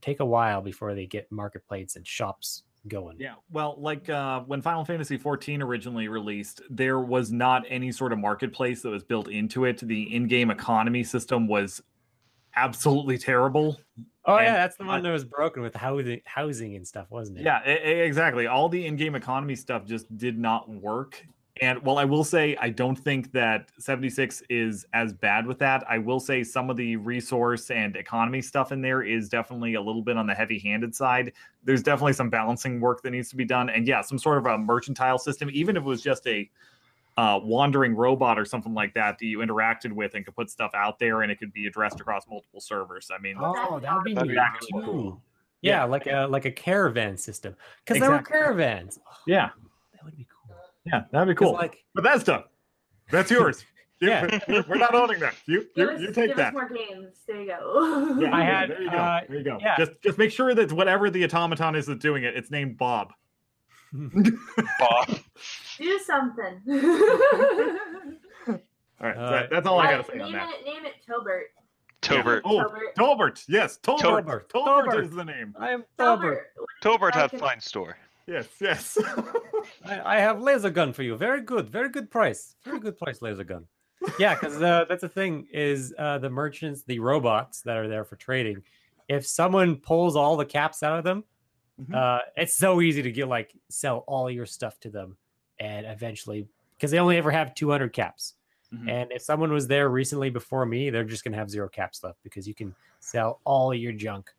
take a while before they get marketplaces and shops going. Yeah, well, like uh, when Final Fantasy XIV originally released, there was not any sort of marketplace that was built into it. The in-game economy system was absolutely terrible. Oh yeah, that's the one I- that was broken with housing housing and stuff, wasn't it? Yeah, e- e- exactly. All the in-game economy stuff just did not work. And while I will say I don't think that 76 is as bad with that, I will say some of the resource and economy stuff in there is definitely a little bit on the heavy-handed side. There's definitely some balancing work that needs to be done. And yeah, some sort of a mercantile system, even if it was just a uh, wandering robot or something like that that you interacted with and could put stuff out there and it could be addressed across multiple servers. I mean, Oh, that would be That'd neat be too. cool. Yeah, Yeah. like a like a caravan system because there were Exactly. caravans. Oh, yeah, that would be cool. Yeah, that'd be cool. Like Bethesda, that's yours. You- Yeah. we're not owning that. You, you, us, you take give that. us more games. There you go. Yeah, I had, There you go. uh, there you go. yeah. Just, just make sure that whatever the automaton is that's doing it, it's named Bob. Bob. Do something. All right, Uh, that- that's all I gotta say on name that. it, name it Tobert. Tobert. Oh, Tobert. Tolbert. Yes, Tobert. Tobert. Tolbert Tolbert. is the name. I am Tolbert. Tobert. Tobert had Okay. fine store. Yes, yes. I, I have laser gun for you. Very good. Very good price. Very good price laser gun. Yeah, because uh, that's the thing is uh, the merchants, the robots that are there for trading. If someone pulls all the caps out of them, Mhm. uh, it's so easy to get like sell all your stuff to them, and eventually because they only ever have 200 caps. Mhm. And if someone was there recently before me, they're just gonna have zero caps left because you can sell all your junk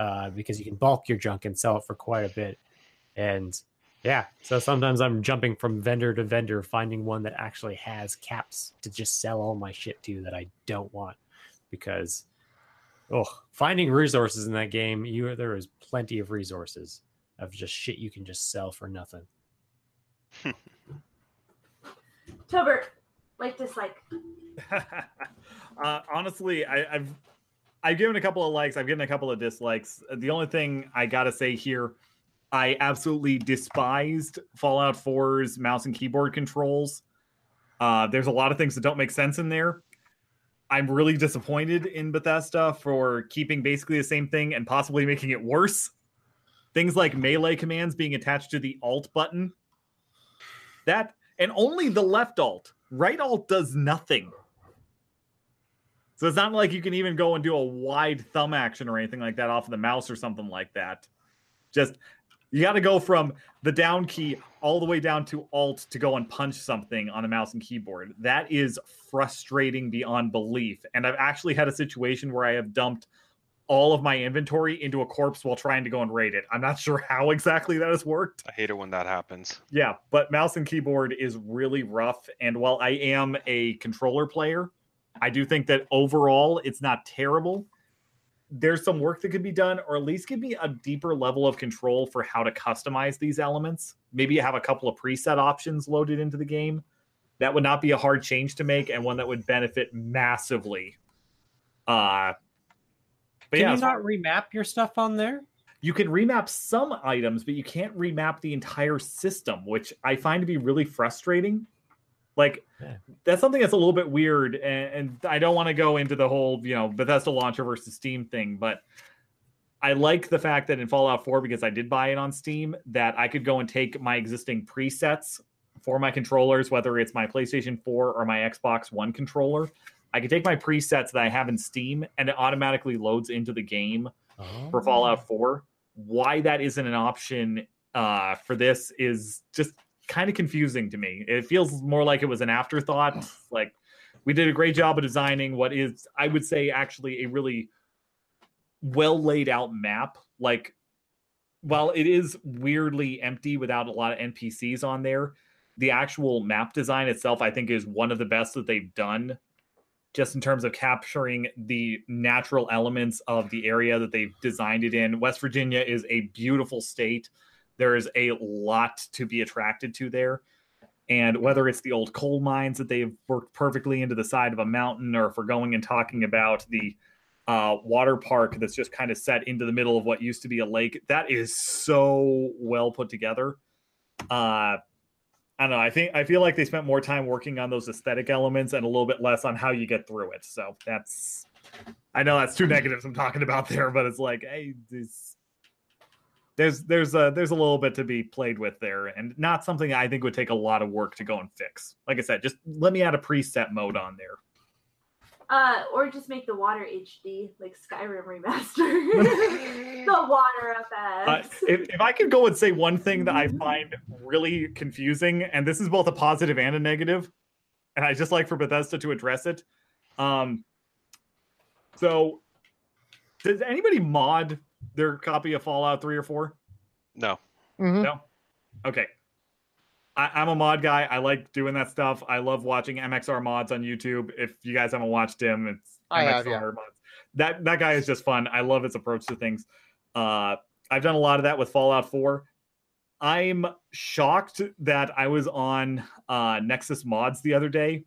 uh, because you can bulk your junk and sell it for quite a bit. And yeah, so sometimes I'm jumping from vendor to vendor, finding one that actually has caps to just sell all my shit to that I don't want because oh, finding resources in that game, you there is plenty of resources of just shit you can just sell for nothing. Tobert. Like dislike. uh, honestly, I, I've I've given a couple of likes. I've given a couple of dislikes. The only thing I gotta say here, I absolutely despised Fallout 4's mouse and keyboard controls. Uh, there's a lot of things that don't make sense in there. I'm really disappointed in Bethesda for keeping basically the same thing and possibly making it worse. Things like melee commands being attached to the alt button. That and only the left alt. Right alt does nothing. So it's not like you can even go and do a wide thumb action or anything like that off of the mouse or something like that. Just you got to go from the down key all the way down to alt to go and punch something on a mouse and keyboard. That is frustrating beyond belief. And I've actually had a situation where I have dumped all of my inventory into a corpse while trying to go and raid it. I'm not sure how exactly that has worked. I hate it when that happens. Yeah, but mouse and keyboard is really rough. And while I am a controller player, I do think that overall it's not terrible. There's some work that could be done, or at least give me a deeper level of control for how to customize these elements. Maybe have a couple of preset options loaded into the game. That would not be a hard change to make, and one that would benefit massively. Uh, but Can yeah, you not remap your stuff on there? you can remap some items, but you can't remap the entire system, which I find to be really frustrating. Like Yeah. that's something that's a little bit weird, and, and I don't want to go into the whole you know Bethesda launcher versus Steam thing, but I like the fact that in Fallout 4, because I did buy it on Steam, that I could go and take my existing presets for my controllers, whether it's my PlayStation 4 or my Xbox One controller. I could take my presets that I have in Steam, and it automatically loads into the game for Fallout 4. Why that isn't an option uh, for this is just kind of confusing to me. It feels more like it was an afterthought. like we did a great job of designing what is, I would say, actually a really well laid out map. Like, while it is weirdly empty without a lot of NPCs on there, the actual map design itself, I think, is one of the best that they've done just in terms of capturing the natural elements of the area that they've designed it in. West Virginia is a beautiful state. There is a lot to be attracted to there. And whether it's the old coal mines that they've worked perfectly into the side of a mountain, or if we're going and talking about the uh, water park that's just kind of set into the middle of what used to be a lake, that is so well put together. Uh, I don't know. I think I feel like they spent more time working on those aesthetic elements and a little bit less on how you get through it. So that's I know that's two negatives I'm talking about there, but it's like, hey, this there's there's a there's a little bit to be played with there, and not something I think would take a lot of work to go and fix. Like I said, just let me add a preset mode on there. Uh, or just make the water HD like Skyrim remaster. the water up Uh, if, if I could go and say one thing that I find really confusing, and this is both a positive and a negative, and I just like for Bethesda to address it. Um, so, does anybody mod their copy of Fallout 3 or 4? No. Mhm. No. Okay. I, I'm a mod guy. I like doing that stuff. I love watching MXR mods on YouTube. If you guys haven't watched him, it's I MXR have, yeah. mods. That that guy is just fun. I love his approach to things. Uh, I've done a lot of that with Fallout 4. I'm shocked that I was on uh, Nexus Mods the other day,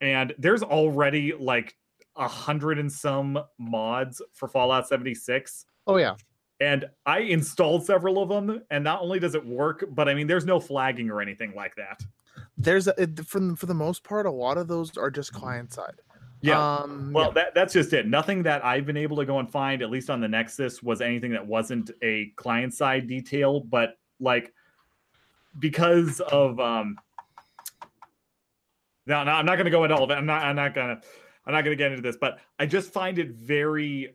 and there's already like a hundred and some mods for Fallout 76. Oh yeah. And I installed several of them, and not only does it work, but I mean, there's no flagging or anything like that. There's a, it, for the- for the most part, a lot of those are just client side. Yeah. Um, Well, yeah. that, that's just it. Nothing that I've been able to go and find, at least on the Nexus, was anything that wasn't a client side detail. But like, because of um, no, no, I'm not going to go into all of it. I'm not. I'm not gonna. I'm not going to get into this. But I just find it very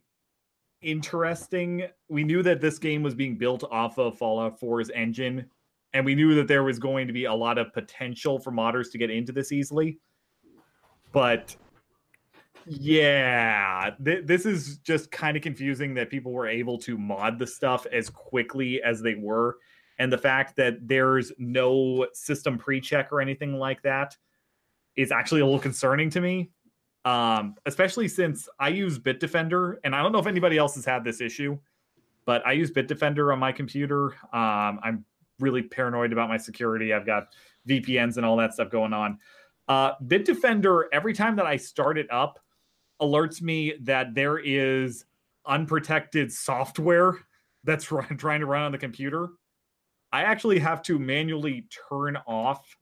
interesting. We knew that this game was being built off of Fallout 4's engine, and we knew that there was going to be a lot of potential for modders to get into this easily. But yeah, th- this is just kind of confusing that people were able to mod the stuff as quickly as they were. And the fact that there's no system pre check or anything like that is actually a little concerning to me. Um, especially since I use Bitdefender, and I don't know if anybody else has had this issue, but I use Bitdefender on my computer. Um, I'm really paranoid about my security. I've got VPNs and all that stuff going on. Uh, Bitdefender, every time that I start it up, alerts me that there is unprotected software that's trying to run on the computer. I actually have to manually turn off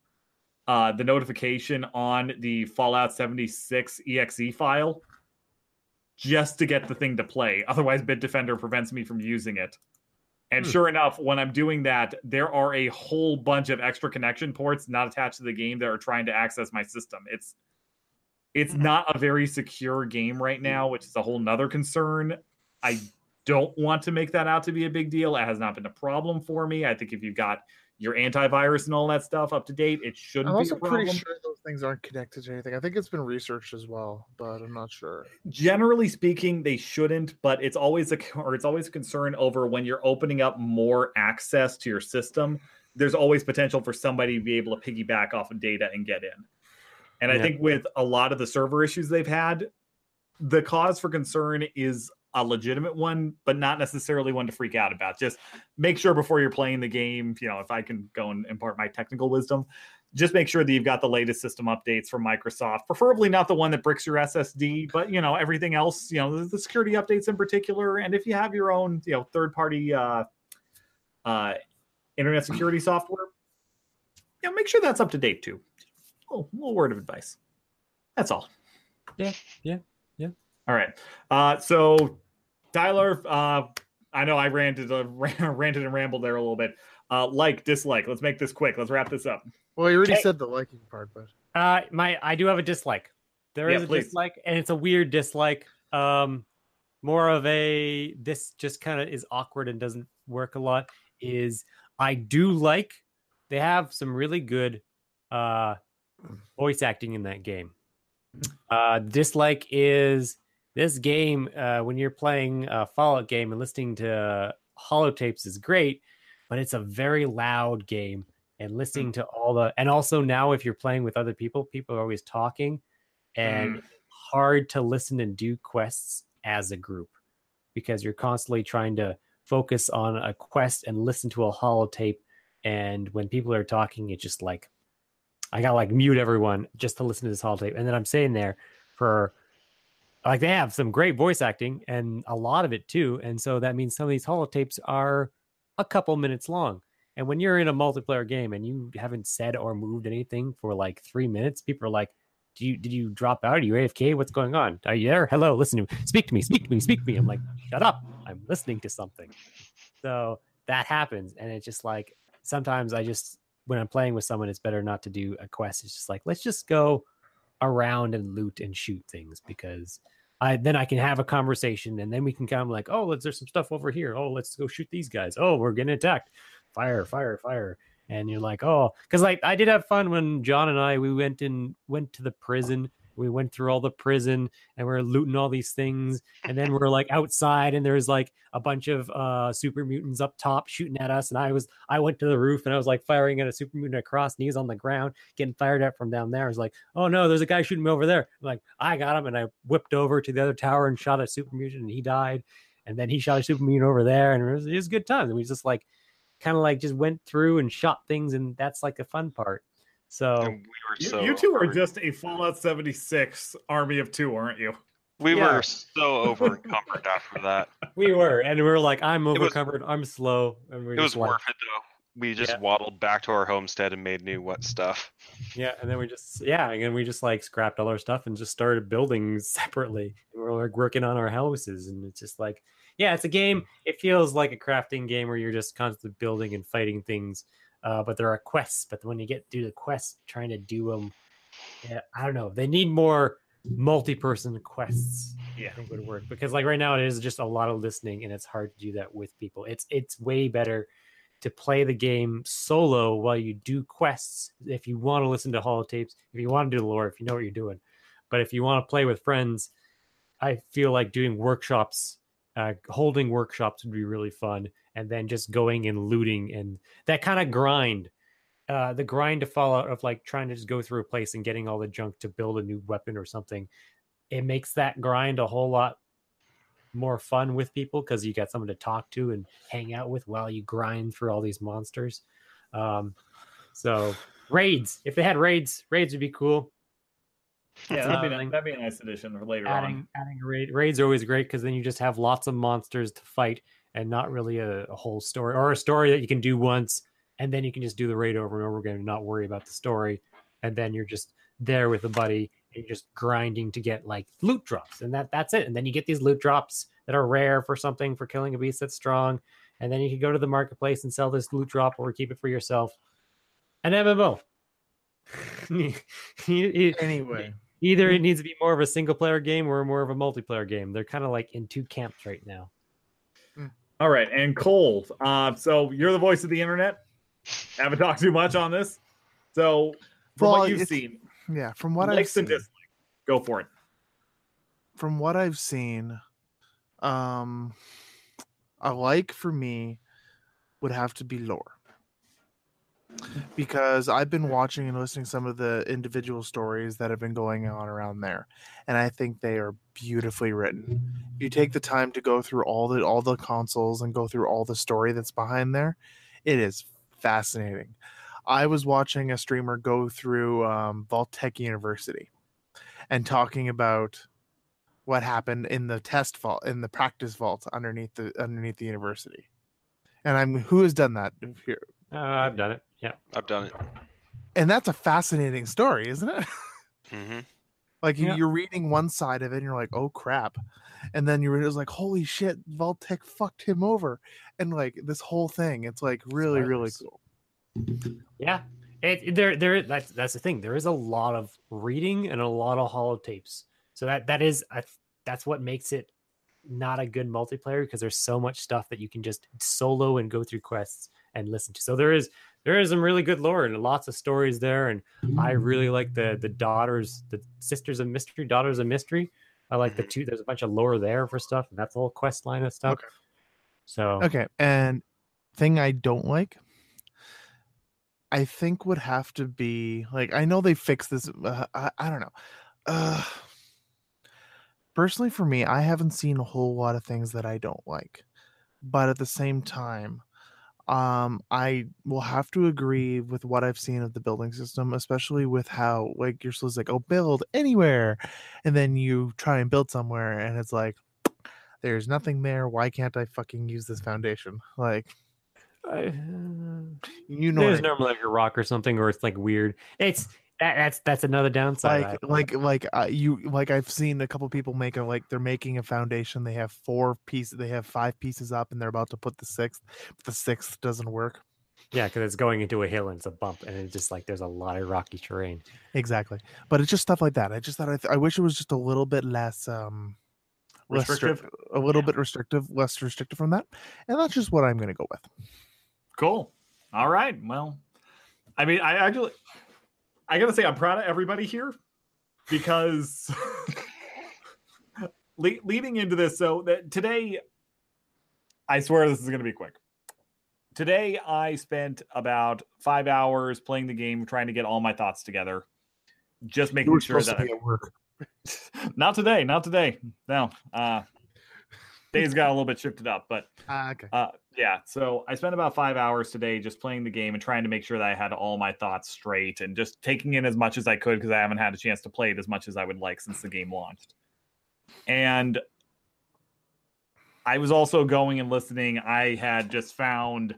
uh, the notification on the Fallout 76 exe file just to get the thing to play. Otherwise, Bitdefender prevents me from using it. And Hmm. sure enough, when I'm doing that, there are a whole bunch of extra connection ports not attached to the game that are trying to access my system. It's it's not a very secure game right now, which is a whole nother concern. I don't want to make that out to be a big deal. It has not been a problem for me. I think if you've got your antivirus and all that stuff up to date, it shouldn't I'm be also pretty sure those things aren't connected to anything. I think it's been researched as well, but I'm not sure. generally speaking they shouldn't but it's always a or it's always a concern over when you're opening up more access to your system there's always potential for somebody to be able to piggyback off of data and get in and i think with a lot of the server issues they've had the cause for concern is a legitimate one but not necessarily one to freak out about just make sure before you're playing the game you know if i can go and impart my technical wisdom just make sure that you've got the latest system updates from Microsoft, preferably not the one that bricks your SSD, but you know everything else, you know the, security updates in particular, and if you have your own, you know, third-party uh, uh, internet security software, you know, make sure that's up to date too. A little, little word of advice. That's all. Yeah, yeah, yeah. All right. Uh, so Tyler, uh, I know I ranted, uh, ranted and rambled there a little bit. Uh, like, dislike. Let's make this quick. Let's wrap this up. Well, you already Okay. said the liking part, but Uh, my I do have a dislike. There is Yeah, a please. dislike, and it's a weird dislike. Um, more of a this just kind of is awkward and doesn't work a lot. Is I do like they have some really good uh voice acting in that game. Uh, dislike is this game uh, when you're playing a Fallout game and listening to holotapes is great, but it's a very loud game and listening to all the and also now if you're playing with other people, people are always talking and it's hard to listen and do quests as a group because you're constantly trying to focus on a quest and listen to a holotape and when people are talking it's just like I gotta like mute everyone just to listen to this holotape and then I'm sitting there for like they have some great voice acting and a lot of it too and so that means some of these holotapes are a couple minutes long and when you're in a multiplayer game and you haven't said or moved anything for like three minutes, people are like, "Do you did you drop out? Are you AFK? What's going on? Are you there? Hello, listen to me. Speak to me. Speak to me. Speak to me." I'm like, "Shut up! I'm listening to something." So that happens, and it's just like sometimes I just when I'm playing with someone, it's better not to do a quest. It's just like let's just go around and loot and shoot things because I then I can have a conversation and then we can kind of like, oh, there's some stuff over here. Oh, let's go shoot these guys. Oh, we're getting attacked. Fire, fire, fire. And you're like, oh, because like I did have fun when John and I we went and went to the prison We went through all the prison and we are looting all these things. And then we're like outside and there's like a bunch of uh super mutants up top shooting at us. And I was I went to the roof and I was like firing at a super mutant across and he's on the ground getting fired at from down there. I was like, oh no, there's a guy shooting me over there. I'm like, I got him. And I whipped over to the other tower and shot a super mutant and he died. And then he shot a super mutant over there and it was, it was good times. And we just like kind of like just went through and shot things and that's like the fun part. So And we were You, so you two are over- just a Fallout 76 army of two, aren't you? we yeah. were so over encumbered after that. we were, and we were like, I'm was- overcovered, I'm slow, and we It was just like, worth it though. We just Yeah. waddled back to our homestead and made new what stuff. yeah, and then we just yeah, and then we just like scrapped all our stuff and just started building separately. And we we're like working on our houses, and it's just like yeah, it's a game. It feels like a crafting game where you're just constantly building and fighting things. Uh, but there are quests. But when you get to the quests, trying to do them, yeah, I don't know. They need more multi-person quests. Yeah. I think would work because like right now it is just a lot of listening and it's hard to do that with people. It's it's way better to play the game solo while you do quests if you want to listen to holotapes, if you want to do the lore, if you know what you're doing. But if you want to play with friends, I feel like doing workshops, uh, holding workshops would be really fun, and then just going and looting and that kind of grind. Uh, the grind to Fallout of like trying to just go through a place and getting all the junk to build a new weapon or something it makes that grind a whole lot more fun with people because you got someone to talk to and hang out with while you grind through all these monsters. Um, so raids, if they had raids, raids would be cool. Yeah, that'd be, that'd be a nice addition for later Adding on. adding raid raids are always great because then you just have lots of monsters to fight and not really a, a whole story or a story that you can do once and then you can just do the raid over and over again and not worry about the story. And then you're just there with a buddy and you're just grinding to get like loot drops and that that's it. And then you get these loot drops that are rare for something for killing a beast that's strong. And then you can go to the marketplace and sell this loot drop or keep it for yourself. An mmo Anyway, either it mm. needs to be more of a single player game or more of a multiplayer game. They're kind of like in two camps right now All right, and Cole. Uh, so you're the voice of the internet. Haven't talked too much on this. So from Well, what you've seen, yeah, from what I've seen, dislikes. Go for it. from what I've seen, um, a like for me would have to be lore. Because I've been watching and listening some of the individual stories that have been going on around there, and I think they are beautifully written. If you take the time to go through all the all the consoles and go through all the story that's behind there, it is fascinating. I was watching a streamer go through um, Vault-Tec University and talking about what happened in the test vault in the practice vault underneath the underneath the university. And I'm who has done that here? uh, i've done it yeah I've done it. And that's a fascinating story, isn't it? hmm like you- Yeah. you're reading one side of it and you're like, oh crap. And then you're just like, holy shit, Vault-Tec fucked him over. And like this whole thing, it's like really, really cool. yeah it, there there that's that's the thing there is a lot of reading and a lot of holotapes so that that is I, that's what makes it not a good multiplayer because there's so much stuff that you can just solo and go through quests and listen to so there is there is some really good lore and lots of stories there and i really like the the daughters the sisters of mystery daughters of mystery i like the Mhm. two there's a bunch of lore there for stuff and that's a whole quest line of stuff Okay. so Okay. And thing I don't like, I think would have to be like I know they fixed this. Uh, I, I don't know. Uh, personally, for me, I haven't seen a whole lot of things that I don't like, but at the same time, um, I will have to agree with what I've seen of the building system, especially with how like you're supposed to like oh build anywhere, and then you try and build somewhere, and it's like there's nothing there. Why can't I fucking use this foundation? Like I, you know, there's normally like a rock or something, or it's like weird. It's that, that's that's another downside. like I- like like uh, you like I've seen a couple people make a like they're making a foundation. They have four pieces. They have five pieces up, and they're about to put the sixth. But the sixth doesn't work. yeah, because it's going into a hill and it's a bump, and it's just like there's a lot of rocky terrain. Exactly. But it's just stuff like that. I just thought I, th- I wish it was just a little bit less um less strict- Restrictive? a little Yeah. bit restrictive, less restrictive from that. And that's just what I'm going to go with. Cool. All right. Well, I mean, I actually, I gotta say, I'm proud of everybody here. because le- leading into this, so that today, I swear this is going to be quick. Today, I spent about five hours playing the game, trying to get all my thoughts together, just making sure that at work. not today, not today. No, uh, days got a little bit shifted up, but Ah, okay. uh, yeah. So I spent about five hours today just playing the game and trying to make sure that I had all my thoughts straight and just taking in as much as I could because I haven't had a chance to play it as much as I would like since the game launched. And I was also going and listening. I had just found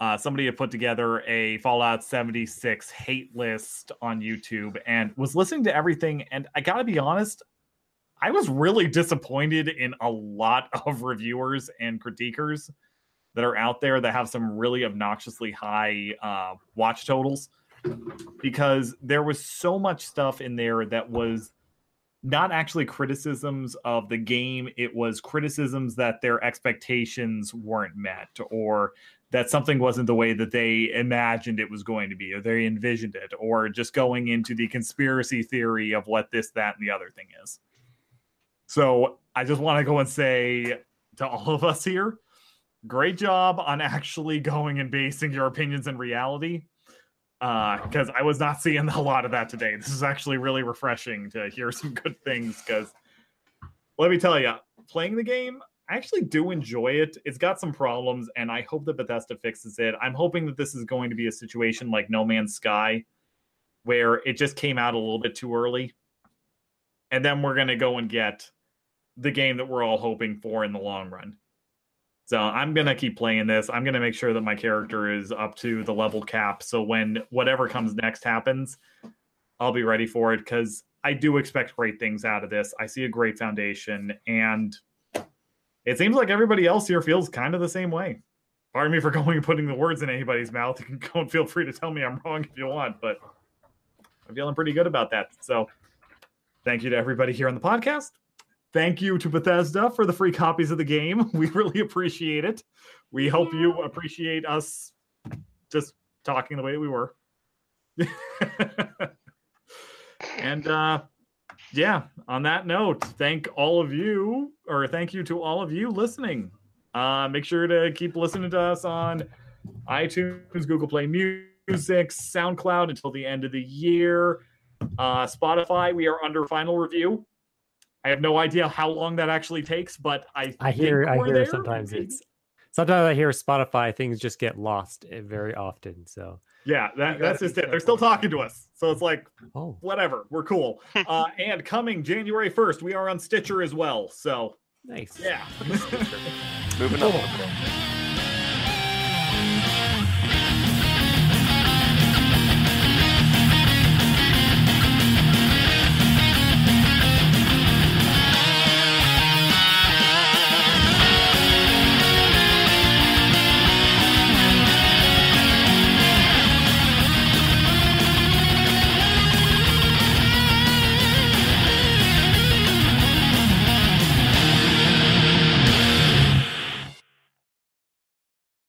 uh, somebody had put together a Fallout 76 hate list on YouTube and was listening to everything. And I got to be honest, I was really disappointed in a lot of reviewers and critiquers that are out there that have some really obnoxiously high uh, watch totals. Because there was so much stuff in there that was not actually criticisms of the game. It was criticisms that their expectations weren't met or that something wasn't the way that they imagined it was going to be or they envisioned it or just going into the conspiracy theory of what this that and the other thing is. So I just want to go and say to all of us here, great job on actually going and basing your opinions in reality. Uh, because I was not seeing a lot of that today. This is actually really refreshing to hear some good things. Because let me tell you, playing the game, I actually do enjoy it. It's got some problems, and I hope that Bethesda fixes it. I'm hoping that this is going to be a situation like No Man's Sky, where it just came out a little bit too early. And then we're going to go and get the game that we're all hoping for in the long run. So I'm gonna keep playing this. I'm gonna make sure that my character is up to the level cap. So when whatever comes next happens, I'll be ready for it because I do expect great things out of this. I see a great foundation, and it seems like everybody else here feels kind of the same way. Pardon me for going and putting the words in anybody's mouth. You can go and feel free to tell me I'm wrong if you want, but I'm feeling pretty good about that. So thank you to everybody here on the podcast thank you to Bethesda for the free copies of the game. We really appreciate it. We hope you appreciate us just talking the way we were. and uh yeah, on that note, thank all of you or thank you to all of you listening. Uh make sure to keep listening to us on iTunes, Google Play Music, SoundCloud until the end of the year. Uh Spotify, we are under final review. I have no idea how long that actually takes, but I I think hear, I we're hear. there. Sometimes it's, sometimes I hear Spotify things just get lost eh, very often. So, yeah, that, that's just it. They're still talking to us, so it's like oh, whatever, we're cool. uh, and coming January first, we are on Stitcher as well. So nice. yeah, Moving on. Cool.